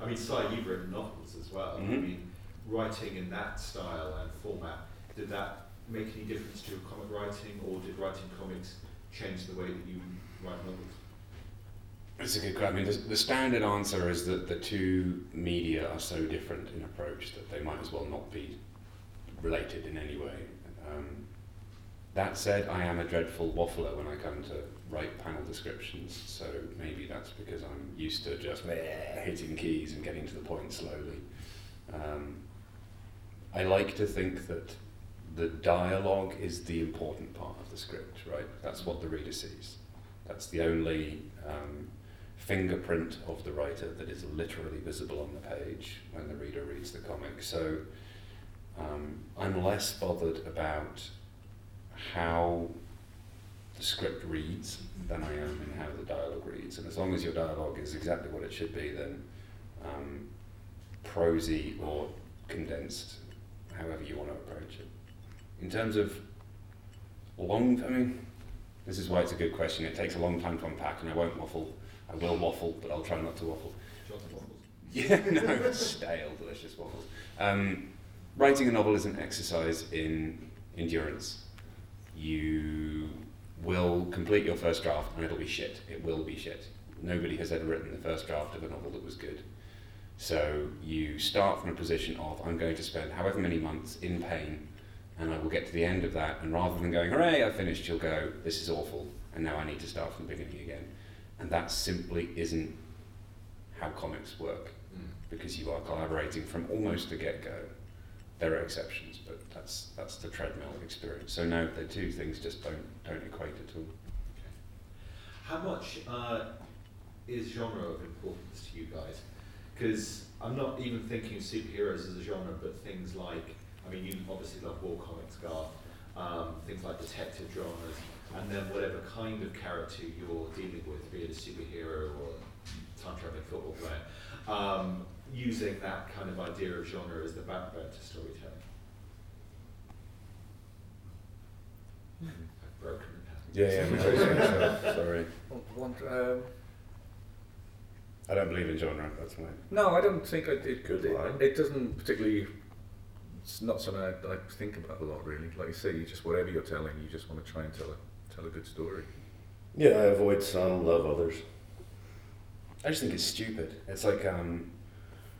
I mean, Si, you've written novels as well. I Mhm. mean, writing in that style and format, did that make any difference to your comic writing, or did writing comics change the way that you write novels? It's a good question. I mean, the, the standard answer is that the two media are so different in approach that they might as well not be related in any way. Um, that said, I am a dreadful waffler when I come to write panel descriptions, so maybe that's because I'm used to just hitting keys and getting to the point slowly. Um, I like to think that the dialogue is the important part of the script, right? That's what the reader sees. That's the only um, fingerprint of the writer that is literally visible on the page when the reader reads the comic. So um, I'm less bothered about how the script reads than I am in how the dialogue reads. And as long as your dialogue is exactly what it should be, then um, prosy or condensed, however you want to approach it. In terms of long, I mean, this is why it's a good question. It takes a long time to unpack, and I won't waffle. I will waffle, but I'll try not to waffle. Yeah, no, stale, delicious waffles. Um, writing a novel is an exercise in endurance. You will complete your first draft and it'll be shit. It will be shit. Nobody has ever written the first draft of a novel that was good. So you start from a position of, I'm going to spend however many months in pain and I will get to the end of that. And rather than going, hooray, I finished, you'll go, this is awful. And now I need to start from the beginning again. And that simply isn't how comics work Mm. because you are collaborating from almost the get-go. There are exceptions, but that's that's the treadmill experience. So no, the two things just don't don't equate at all. How much uh, is genre of importance to you guys? Because I'm not even thinking superheroes as a genre, but things like, I mean, you obviously love war comics, Garth, um, things like detective dramas, and then whatever kind of character you're dealing with, be it a superhero or a time traveling football player, um, using that kind of idea of genre as the backbone to storytelling. I've broken the pattern. Yeah, yeah. sorry. One, um, I don't believe in genre. That's my. no, I don't think I did. Good it, line. it doesn't particularly. It's not something I, I think about a lot, really. Like you say, you just whatever you're telling, you just want to try and tell a tell a good story. Yeah, I avoid some, love others. I just think it's stupid. It's like um,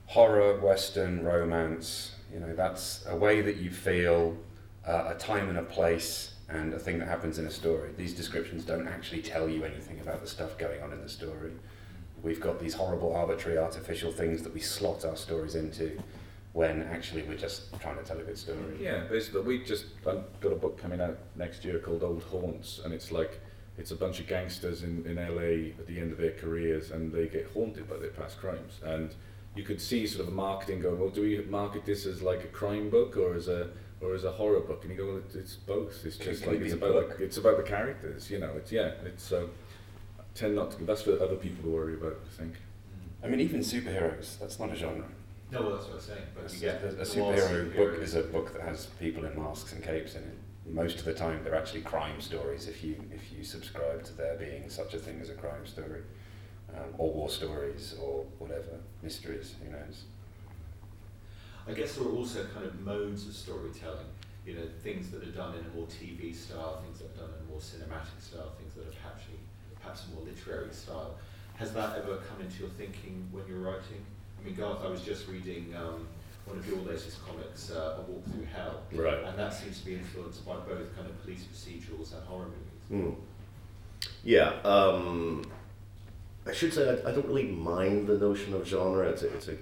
horror, western, romance. You know, that's a way that you feel uh, a time and a place and a thing that happens in a story. These descriptions don't actually tell you anything about the stuff going on in the story. We've got these horrible, arbitrary, artificial things that we slot our stories into when actually we're just trying to tell a good story. Yeah, basically, we just I've got a book coming out next year called Old Haunts, and it's like it's a bunch of gangsters in, in LA at the end of their careers, and they get haunted by their past crimes. And you could see sort of marketing going, well, do we market this as like a crime book or as a or as a horror book? And you go, well, it's, both. It's just can like it's about the, it's about the characters, you know. It's yeah, it's so. I tend not to. That's for other people to worry about. I think. I mean, even superheroes, that's not a genre. No, well, that's what I was saying. But A, you get a, a superhero book is a book that has people in masks and capes in it. Most of the time, they're actually crime stories. If you if you subscribe to there being such a thing as a crime story, um, or war stories, or whatever mysteries, who knows? I guess there are also kind of modes of storytelling. You know, things that are done in a more TV style, things that are done in a more cinematic style, things that are perhaps perhaps a more literary style. Has that ever come into your thinking when you're writing? I mean, Garth, I was just reading um, one of your latest comics, uh, A Walk Through Hell, Right. and that seems to be influenced by both kind of police procedurals and horror movies. Hmm. Yeah, um, I should say I, I don't really mind the notion of genre. It's a, it's a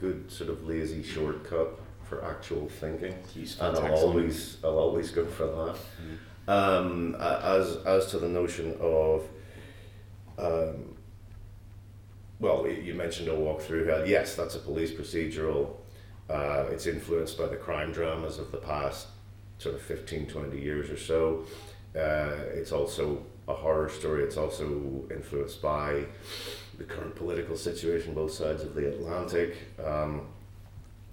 good sort of lazy shortcut for actual thinking, and I'll always I'll always go for that. Mm. Um, as as to the notion of, um, well, you mentioned a walk through. Yes, that's a police procedural. Uh, it's influenced by the crime dramas of the past sort of 15, 20 years or so. Uh, it's also a horror story. It's also influenced by the current political situation, both sides of the Atlantic. Um,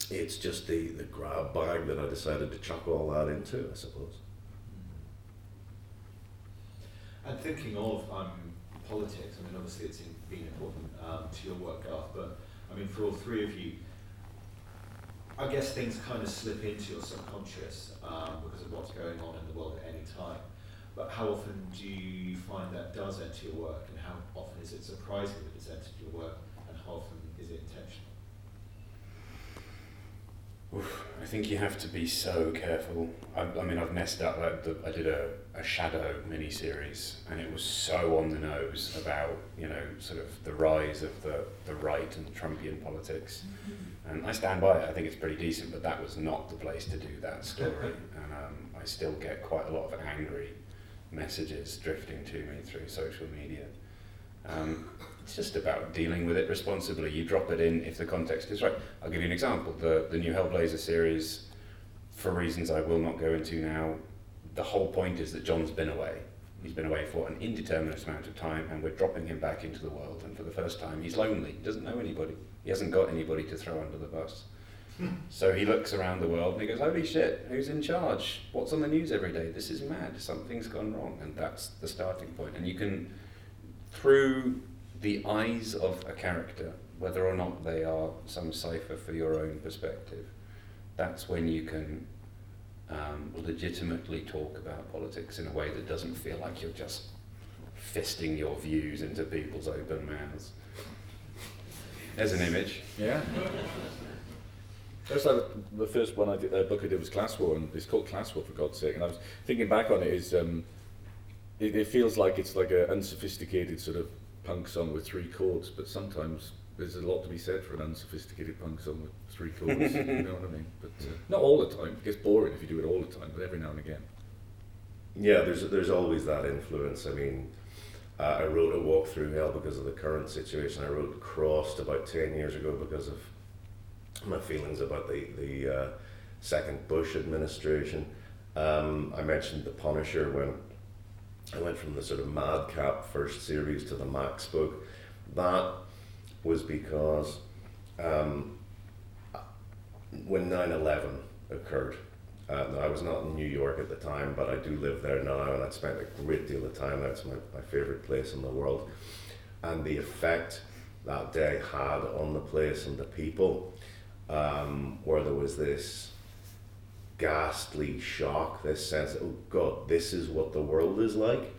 it's just the, the grab bag that I decided to chuck all that into, I suppose. And thinking of um, politics, I mean, obviously it's in, been important um, to your work, Garth. But I mean, for all three of you, I guess things kind of slip into your subconscious um, because of what's going on in the world at any time. But how often do you find that does enter your work, and how often is it surprising that it's entered your work, and how often is it intentional? Oof, I think you have to be so careful. I, I mean, I've messed up. I, I did a, a shadow mini series, and it was so on the nose about you know sort of the rise of the, the right and Trumpian politics. And I stand by it. I think it's pretty decent, but that was not the place to do that story. and um, I still get quite a lot of angry messages drifting to me through social media. Um, it's just about dealing with it responsibly. You drop it in if the context is right. I'll give you an example. The, the new Hellblazer series, for reasons I will not go into now, the whole point is that John's been away. He's been away for an indeterminate amount of time, and we're dropping him back into the world. And for the first time, he's lonely. He doesn't know anybody. He hasn't got anybody to throw under the bus. Hmm. So he looks around the world and he goes, Holy shit, who's in charge? What's on the news every day? This is mad. Something's gone wrong. And that's the starting point. And you can, through the eyes of a character, whether or not they are some cipher for your own perspective, that's when you can um, legitimately talk about politics in a way that doesn't feel like you're just fisting your views into people's open mouths. There's an image. Yeah. That's like the first one I did, uh, book I did was Class War, and it's called Class War for God's sake. And I was thinking back on it, is um, it, it feels like it's like an unsophisticated sort of punk song with three chords, but sometimes there's a lot to be said for an unsophisticated punk song with three chords. you know what I mean? But uh, not all the time. It gets boring if you do it all the time, but every now and again. Yeah, there's there's always that influence. I mean, uh, I wrote a walk through hell because of the current situation. I wrote Crossed about ten years ago because of my feelings about the the uh, second Bush administration. Um, I mentioned the Punisher when I went from the sort of madcap first series to the Max book. That was because um, when 9-11 occurred, uh, I was not in New York at the time, but I do live there now, and I'd spent a great deal of time there. It's my, my favourite place in the world. And the effect that day had on the place and the people, um, where there was this ghastly shock, this sense, oh God, this is what the world is like.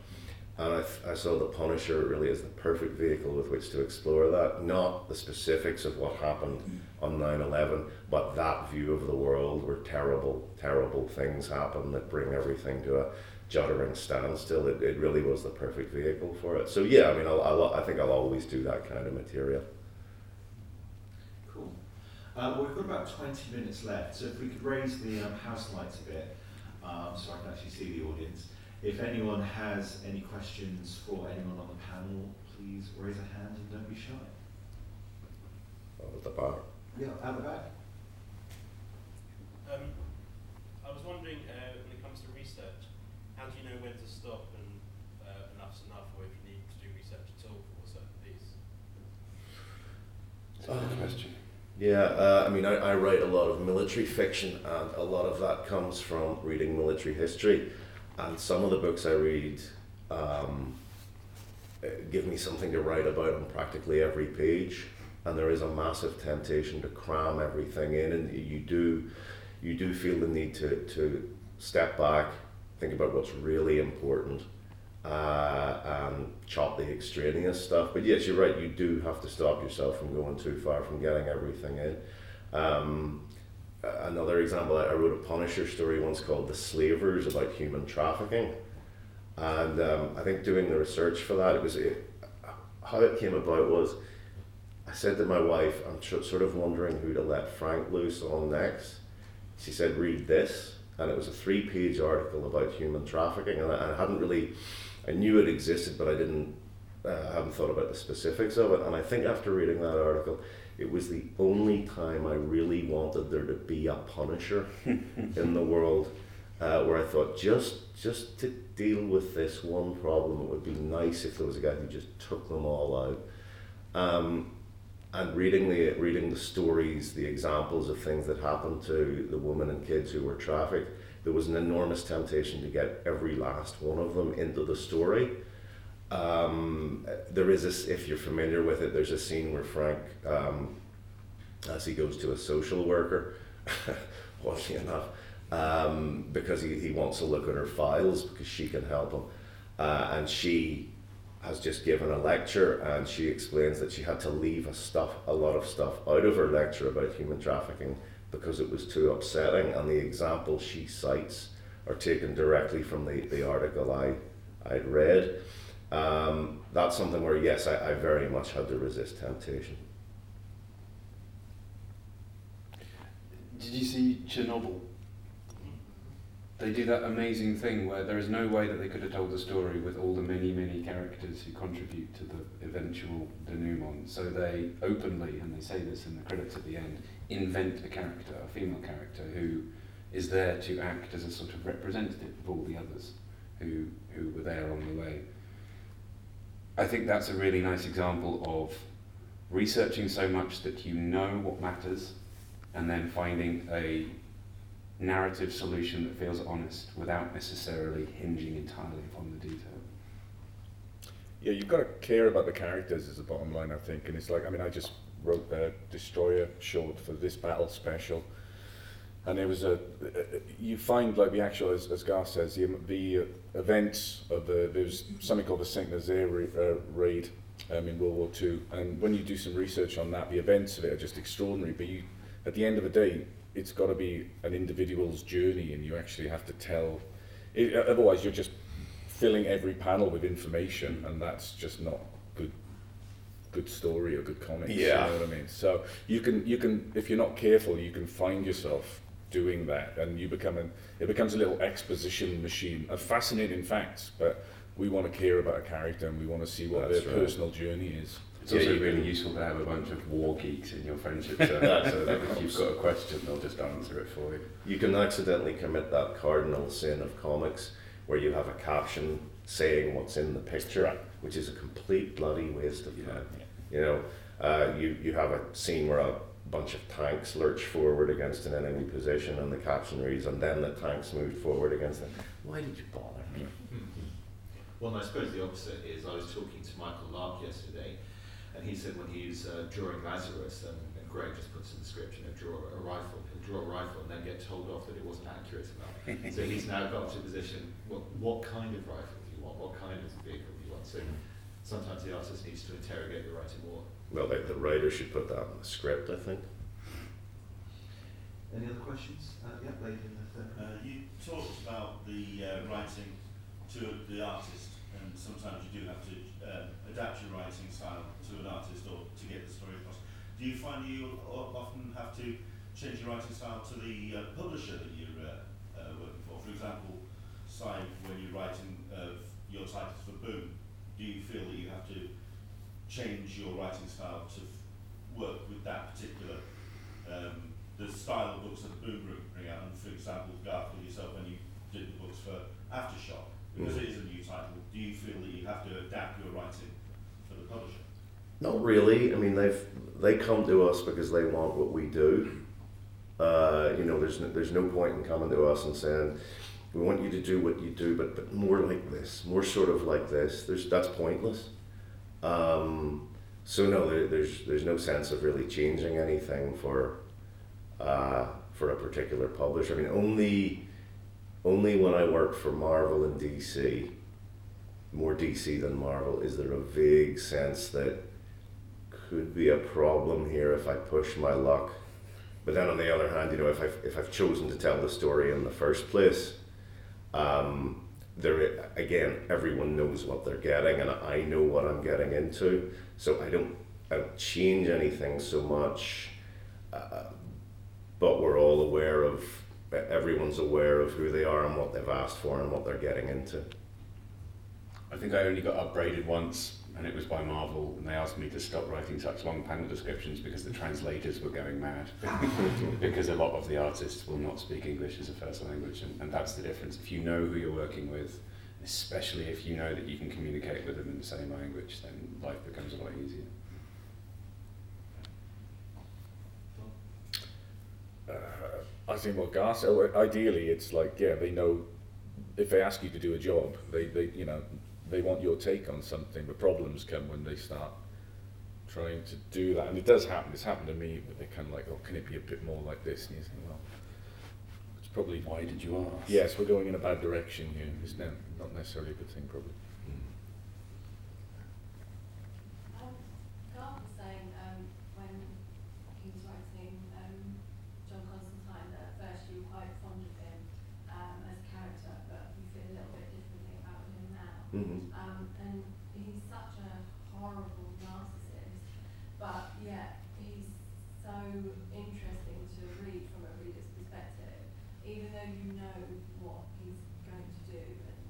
And I, th- I saw The Punisher really as the perfect vehicle with which to explore that. Not the specifics of what happened on 9 11, but that view of the world where terrible, terrible things happen that bring everything to a juddering standstill. It, it really was the perfect vehicle for it. So, yeah, I mean, I'll, I'll, I think I'll always do that kind of material. Cool. Uh, well, we've got about 20 minutes left, so if we could raise the um, house lights a bit um, so I can actually see the audience. If anyone has any questions for anyone on the panel, please raise a hand and don't be shy. At the bar. Yeah, out the back. Um, I was wondering, uh, when it comes to research, how do you know when to stop and uh, enough's enough, or if you need to do research at all for a certain piece? It's a good question. Yeah, uh, I mean, I, I write a lot of military fiction, and a lot of that comes from reading military history. And some of the books I read um, give me something to write about on practically every page. And there is a massive temptation to cram everything in, and you do, you do feel the need to, to step back, think about what's really important, uh, and chop the extraneous stuff. But yes, you're right. You do have to stop yourself from going too far, from getting everything in. Um, another example, I wrote a Punisher story once called "The Slavers" about human trafficking, and um, I think doing the research for that, it was it, how it came about was. I said to my wife, I'm tr- sort of wondering who to let Frank loose on next. She said, read this. And it was a three page article about human trafficking. And I, I hadn't really, I knew it existed, but I didn't, uh, I hadn't thought about the specifics of it. And I think after reading that article, it was the only time I really wanted there to be a Punisher in the world. Uh, where I thought just just to deal with this one problem, it would be nice if there was a guy who just took them all out. Um, and reading the reading the stories, the examples of things that happened to the women and kids who were trafficked, there was an enormous temptation to get every last one of them into the story. Um, there is this, if you're familiar with it, there's a scene where Frank, um, as he goes to a social worker, oddly enough, um, because he, he wants to look at her files because she can help him. Uh, and she has just given a lecture and she explains that she had to leave a stuff a lot of stuff out of her lecture about human trafficking because it was too upsetting and the examples she cites are taken directly from the, the article I, I'd read. Um, that's something where yes, I, I very much had to resist temptation. Did you see Chernobyl? They do that amazing thing where there is no way that they could have told the story with all the many, many characters who contribute to the eventual denouement. So they openly, and they say this in the credits at the end, invent a character, a female character, who is there to act as a sort of representative of all the others who, who were there on the way. I think that's a really nice example of researching so much that you know what matters and then finding a narrative solution that feels honest without necessarily hinging entirely upon the detail. Yeah, you've got to care about the characters is the bottom line, I think. And it's like, I mean, I just wrote a Destroyer short for this battle special. And it was a, you find like the actual, as, as Garth says, the, the events of the, there was something called the Saint Nazaire uh, raid um, in World War II. And when you do some research on that, the events of it are just extraordinary. But you, at the end of the day, it's got to be an individual's journey and you actually have to tell, it, otherwise you're just filling every panel with information and that's just not good good story or good comics Yeah. you know what I mean so you can you can if you're not careful you can find yourself doing that and you become an it becomes a little exposition machine of fascinating facts but we want to care about a character and we want to see what That's their right. personal journey is It's Yeah, also really can- useful to have a bunch of war geeks in your friendship circle so that if you've got a question, they'll just answer it for you. You can accidentally commit that cardinal sin of comics where you have a caption saying what's in the picture, Right. which is a complete bloody waste of Yeah. time. You know, uh, you, you have a scene where a bunch of tanks lurch forward against an enemy position and the caption reads, and then the tanks moved forward against them. Why did you bother? Well, I suppose the opposite is I was talking to Michael Lark yesterday, and he said when he's uh, drawing Lazarus, and, and Greg just puts in the script, you know, draw a rifle, he'll draw a rifle and then get told off that it wasn't accurate enough. so he's now got to the position, what, what kind of rifle do you want? What kind of vehicle do you want? So sometimes the artist needs to interrogate the writer more. Well, the, the writer should put that in the script, I think. Any other questions? Uh, yeah, lady in the third. Uh, you talked about the uh, writing to the artist, and sometimes you do have to um, adapt your writing style to an artist or to get the story across. Do you find you often have to change your writing style to the uh, publisher that you're uh, uh, working for? For example, say when you're writing uh, your titles for Boom, do you feel that you have to change your writing style to work with that particular um, the style of books that Boom bring- bring out, and for example, Garth, with yourself, when you did the books for Aftershock, because Mhm. it is a new title, do you feel that you have to adapt your writing for the publisher? Not really. I mean, they've they come to us because they want what we do. Uh, you know, there's no, there's no point in coming to us and saying we want you to do what you do, but but more like this, more sort of like this. There's that's pointless. Um, so no, there, there's there's no sense of really changing anything for uh, for a particular publisher. I mean, only only when I work for Marvel and DC, more DC than Marvel, is there a vague sense that could be a problem here if I push my luck. But then on the other hand, you know, if I've, if I've chosen to tell the story in the first place, um, there again, everyone knows what they're getting, and I know what I'm getting into. So I don't, I don't change anything so much. Uh, but we're all aware of, everyone's aware of who they are and what they've asked for and what they're getting into. I think I only got upgraded once, and it was by Marvel, and they asked me to stop writing such long panel descriptions because the translators were going mad. because a lot of the artists will not speak English as a first language, and, and that's the difference. If you know who you're working with, especially if you know that you can communicate with them in the same language, then life becomes a lot easier. Uh, I think what Garth said, well, ideally it's like, yeah, they know if they ask you to do a job, they, they you know, they want your take on something. The problems come when they start trying to do that, and it does happen. It's happened to me. But they're kind of like, "Oh, can it be a bit more like this?" And you think, "Well, it's probably Why did you ask? yes, we're going in a bad direction here. It's ne- not necessarily a good thing, probably." Um, Garth was saying um, when he was writing um, John Constantine that at first you were quite fond of him um, as a character, but you feel a little bit differently about him now. Mhm. Um, and he's such a horrible narcissist, but yet he's so interesting to read from a reader's perspective, even though you know what he's going to do and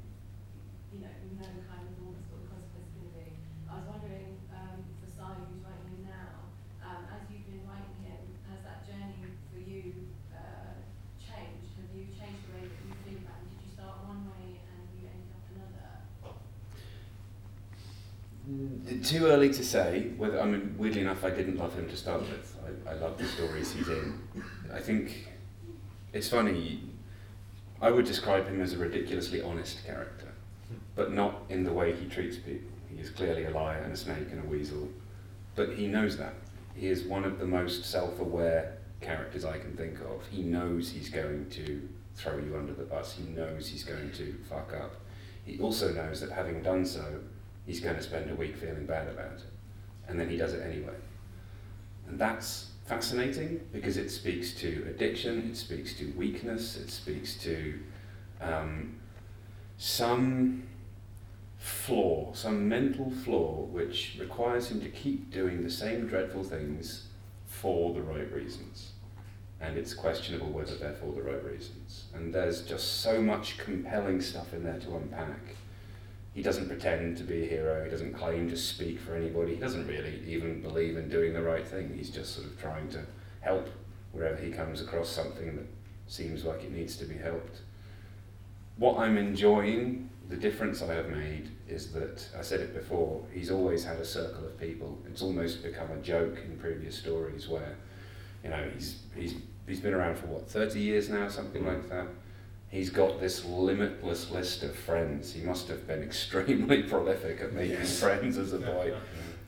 you know, you know kind of almost what the consequence is going to be. I was wondering, um, for Si, who's writing him now, um, as you've been writing him, has that journey for you uh, changed? Have you changed the way that you feel about him? Did you start one way and you ended up another? Mm, Too early to say. Whether I mean, weirdly enough, I didn't love him to start with. I, I love the stories he's in. I think it's funny. I would describe him as a ridiculously honest character, but not in the way he treats people. He is clearly a liar and a snake and a weasel, but he knows that. He is one of the most self-aware characters I can think of. He knows he's going to throw you under the bus. He knows he's going to fuck up. He also knows that having done so, he's going to spend a week feeling bad about it. And then he does it anyway. And that's fascinating because it speaks to addiction, it speaks to weakness, it speaks to um, some flaw, some mental flaw, which requires him to keep doing the same dreadful things for the right reasons. And it's questionable whether they're for the right reasons. And there's just so much compelling stuff in there to unpack. He doesn't pretend to be a hero. He doesn't claim to speak for anybody. He doesn't really even believe in doing the right thing. He's just sort of trying to help wherever he comes across something that seems like it needs to be helped. What I'm enjoying, the difference I have made, is that I said it before. He's always had a circle of people. It's almost become a joke in previous stories where, you know, he's he's he's been around for what 30 years now, something mm. like that he's got this limitless list of friends. He must have been extremely prolific at making Yes. friends as a boy,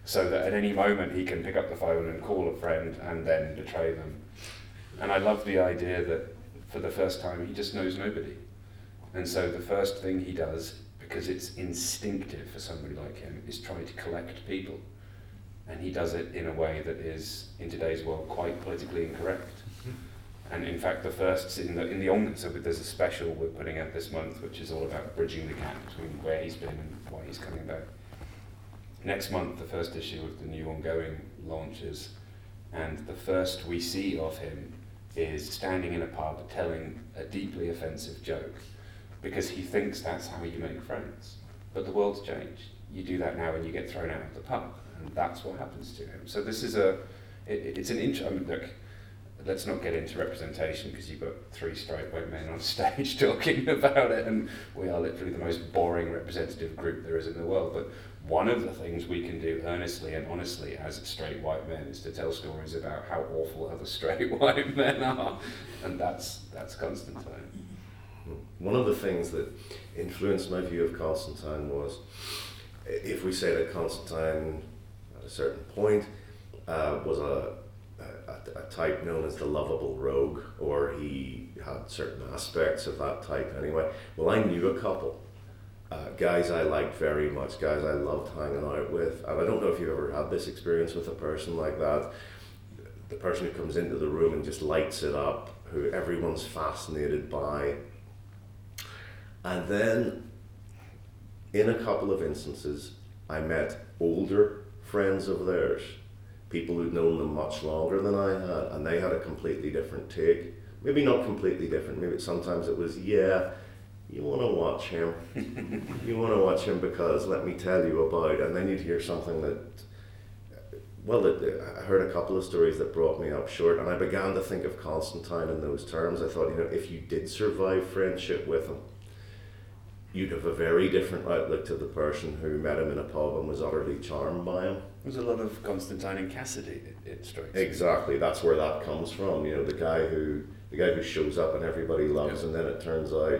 so that at any moment he can pick up the phone and call a friend and then betray them. And I love the idea that for the first time he just knows nobody. And so the first thing he does, because it's instinctive for somebody like him, is try to collect people. And he does it in a way that is, in today's world, quite politically incorrect. And in fact, the first in the in the on so there's a special we're putting out this month, which is all about bridging the gap between where he's been and why he's coming back. Next month, the first issue of the new ongoing launches, and the first we see of him is standing in a pub telling a deeply offensive joke, because he thinks that's how you make friends. But the world's changed. You do that now, and you get thrown out of the pub, and that's what happens to him. So this is a it, it's an int- I mean, look let's not get into representation because you've got three straight white men on stage talking about it, and we are literally the most boring representative group there is in the world. But one of the things we can do earnestly and honestly as straight white men is to tell stories about how awful other straight white men are, and that's that's Constantine. One of the things that influenced my view of Constantine was if we say that Constantine, at a certain point, uh, was a, a, a type known as the lovable rogue, or he had certain aspects of that type anyway. Well, I knew a couple. Uh, guys I liked very much, guys I loved hanging out with, and I don't know if you've ever had this experience with a person like that. The person who comes into the room and just lights it up, who everyone's fascinated by, and then, in a couple of instances, I met older friends of theirs, people who'd known them much longer than I had, and they had a completely different take. Maybe not completely different. Maybe sometimes it was, yeah, you want to watch him. you want to watch him because let me tell you about. And then you'd hear something that, well, that I heard a couple of stories that brought me up short, and I began to think of Constantine in those terms. I thought, you know, if you did survive friendship with him, you'd have a very different outlook to the person who met him in a pub and was utterly charmed by him. There's a lot of Constantine and Cassidy. It, it strikes. me. Exactly, that's where that comes from. You know, the guy who the guy who shows up and everybody loves, Yeah. and then it turns out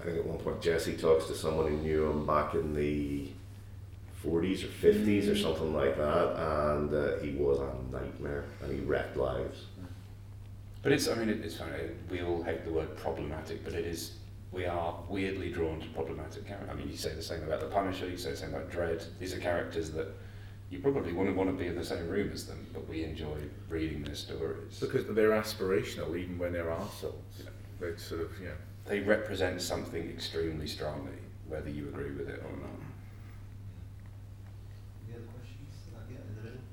I think at one point Jesse talks to someone who knew him back in the 40s or 50s or something like that, and uh, he was a nightmare and he wrecked lives. But it's, I mean, it's funny, we all hate the word problematic, but it is, we are weirdly drawn to problematic characters. I mean, you say the same about The Punisher, you say the same about Dredd. These are characters that you probably wouldn't want to be in the same room as them, but we enjoy reading their stories. Because they're aspirational, even when they're arseholes. Yeah. They're sort of, yeah. They represent something extremely strongly, whether you agree with it or not. Any other questions? Uh, yeah, in the middle.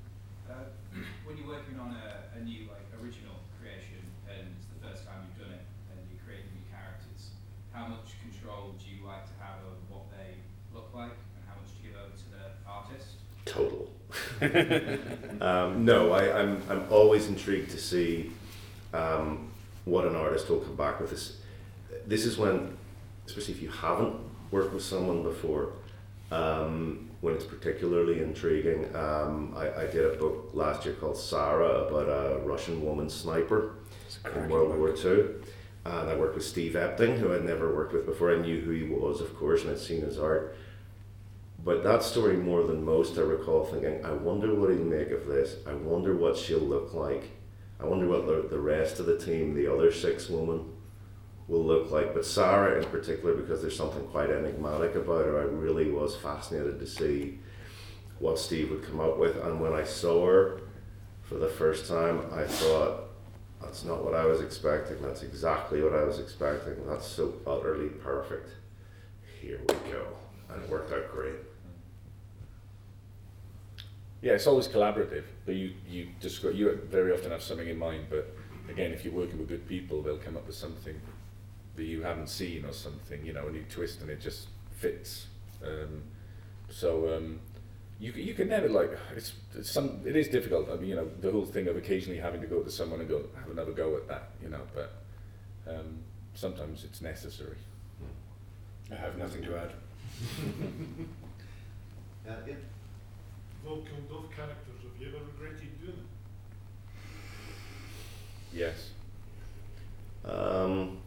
Uh, when you're working on a, a new like original creation and it's the first time you've done it and you're creating new characters, how much control do you like to have over what they look like and how much do you give over to the artist? Total. um, no, I, I'm, I'm always intrigued to see um, what an artist will come back with. This, this is when, especially if you haven't worked with someone before, um, when it's particularly intriguing. Um, I, I did a book last year called Sara about a Russian woman sniper in World book. War II. And I worked with Steve Epting, who I'd never worked with before. I knew who he was, of course, and I'd seen his art. But that story, more than most, I recall thinking, I wonder what he'll make of this. I wonder what she'll look like. I wonder what the, the rest of the team, the other six women, will look like. But Sara, in particular, because there's something quite enigmatic about her, I really was fascinated to see what Steve would come up with. And when I saw her for the first time, I thought, that's not what I was expecting. That's exactly what I was expecting. That's so utterly perfect. Here we go. And it worked out great. Yeah, it's always collaborative, but you, you just got, you very often have something in mind, but again, if you're working with good people, they'll come up with something that you haven't seen or something, you know, and you twist and it just fits. Um, so um, you, you can never like, it's, it's some, it is difficult. I mean, you know, the whole thing of occasionally having to go to someone and go, have another go at that, you know, but um, sometimes it's necessary. I have nothing to add. Uh, yeah. Though killed off characters, have you ever regretted doing it? Yes. Um,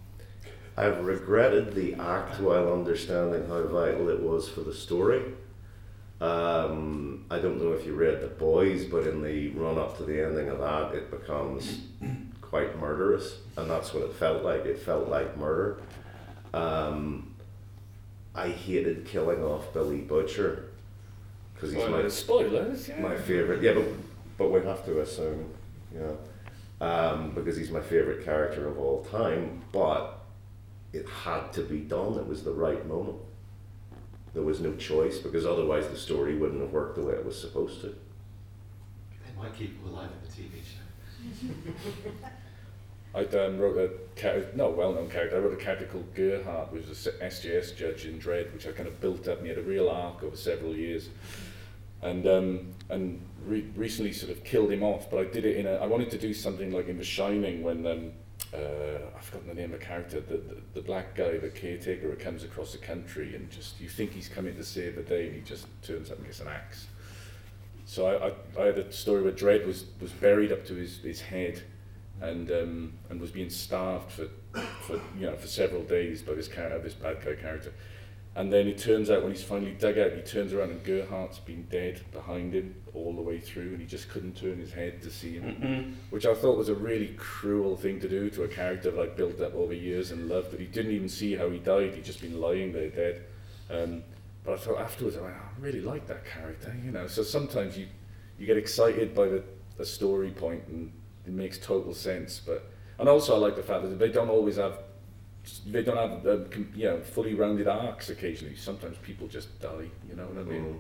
I've regretted the act while understanding how vital it was for the story. Um, I don't know if you read The Boys, but in the run up to the ending of that, it becomes quite murderous, and that's what it felt like. It felt like murder. Um, I hated killing off Billy Butcher because he's my Spoilers, yeah. my favorite. Yeah, but but we have to assume, yeah, um, because he's my favorite character of all time. But it had to be done. It was the right moment. There was no choice because otherwise the story wouldn't have worked the way it was supposed to. They might keep him alive in the TV show. I um, wrote a char- no well-known character. I wrote a character called Gerhart, which was a SJS judge in Dredd, which I kind of built up, and he had a real arc over several years. And um, and re- recently sort of killed him off. But I did it in a. I wanted to do something like in The Shining when um, uh, I've forgotten the name of the character, the, the the black guy, the caretaker, who comes across the country and just you think he's coming to save the day, and he just turns up and gets an axe. So I, I, I had a story where Dredd was, was buried up to his, his head and um, and was being starved for, for you know for several days by this character, this bad guy character. And then it turns out when he's finally dug out, he turns around and Gerhart's been dead behind him all the way through, and he just couldn't turn his head to see him, which I thought was a really cruel thing to do to a character that I built up over years and loved. That he didn't even see how he died; he'd just been lying there dead. Um, but I thought afterwards, I, went, "Oh, I really like that character, you know. So sometimes you you get excited by the, the story point and it makes total sense. But and also I like the fact that they don't always have they don't have um, you know fully rounded arcs occasionally. Sometimes people just die. You know what I mean? Mm.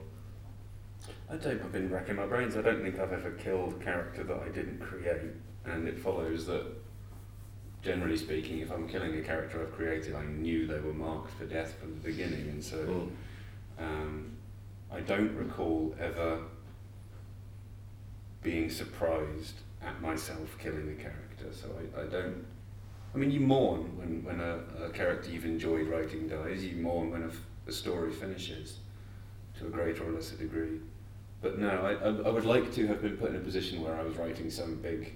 I don't, I've been racking my brains. I don't think I've ever killed a character that I didn't create. And it follows that, generally speaking, if I'm killing a character I've created, I knew they were marked for death from the beginning. And so Mm. um, I don't recall ever being surprised at myself killing a character. So I, I don't. I mean, you mourn when, when a, a character you've enjoyed writing dies. You mourn when a, story finishes to a greater or lesser degree. But no, I, I, would like to have been put in a position where I was writing some big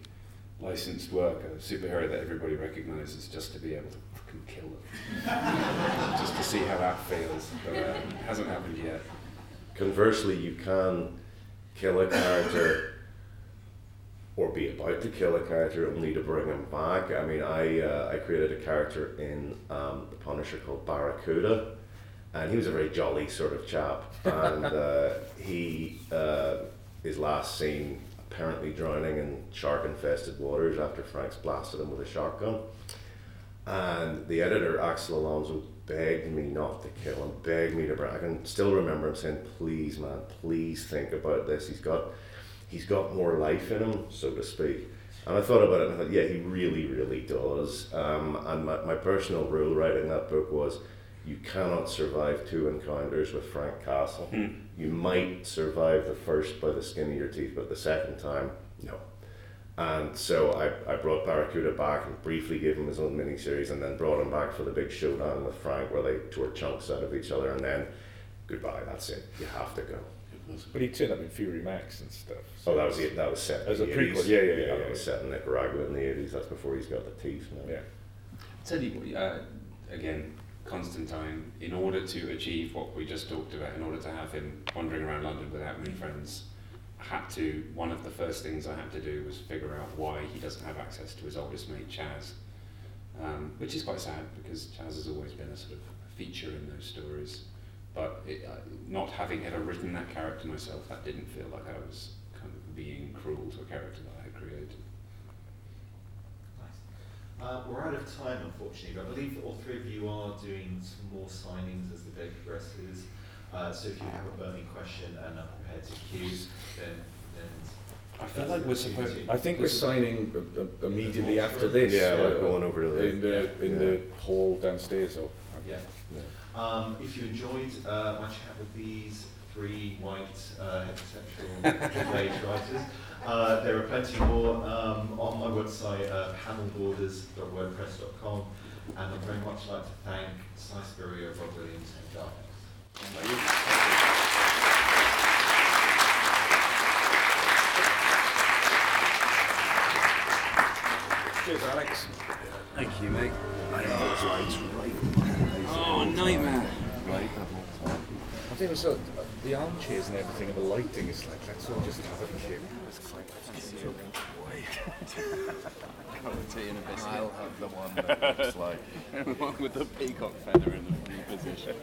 licensed work, a superhero that everybody recognises, just to be able to fucking kill them. just to see how that feels. But uh, it hasn't happened yet. Conversely, you can kill a character or be about to kill a character only to bring him back. I mean, I uh, I created a character in um, the Punisher called Barracuda, and he was a very jolly sort of chap, and uh, he uh, his last scene apparently drowning in shark infested waters after Frank's blasted him with a shotgun. And the editor, Axel Alonso, begged me not to kill him, begged me to bring. Him- I can still remember him saying, "Please, man, please think about this. He's got, he's got more life in him, so to speak." And I thought about it, and I thought, yeah, he really, really does. Um, and my, my personal rule writing that book was, you cannot survive two encounters with Frank Castle. You might survive the first by the skin of your teeth, but the second time, no. And so I, I brought Barracuda back and briefly gave him his own miniseries and then brought him back for the big showdown with Frank where they tore chunks out of each other and then goodbye, that's it. You have to go. But he turned up in Fury Max and stuff. Oh, that was it. That was set. in As a prequel, 80s. yeah, yeah, yeah, That yeah, was set in Nicaragua in the eighties. That's before he's got the teeth. Now. Yeah. Tell you uh, again, Constantine, in order to achieve what we just talked about, in order to have him wandering around London without many friends, I had to, one of the first things I had to do was figure out why he doesn't have access to his oldest mate, Chaz. Um, which is quite sad because Chaz has always been a sort of feature in those stories. But it, uh, not having ever written that character myself, that didn't feel like I was kind of being cruel to a character that I had created. Nice. Uh, we're out of time, unfortunately, but I believe that all three of you are doing some more signings as the day progresses. Uh, so if you have a burning question and are prepared to queue, then, then I feel like we're supposed. I think we're signing uh, immediately after this. Yeah, we're going over to the- in the in the hall downstairs. So Yeah. Um, if you enjoyed uh, my chat with these three white uh, heterosexual middle-aged writers, uh, there are plenty more um, on my website, uh, panelborders.wordpress.com, and I'd very much like to thank Si Spurrier, Rob Williams, and Dark. cheers, Alex. Thank you, mate. Nightmare. Right? I think it's uh, the armchairs and everything and the lighting is like let's all just have a queue. I'll have the one that looks like the one with the peacock feather in the position.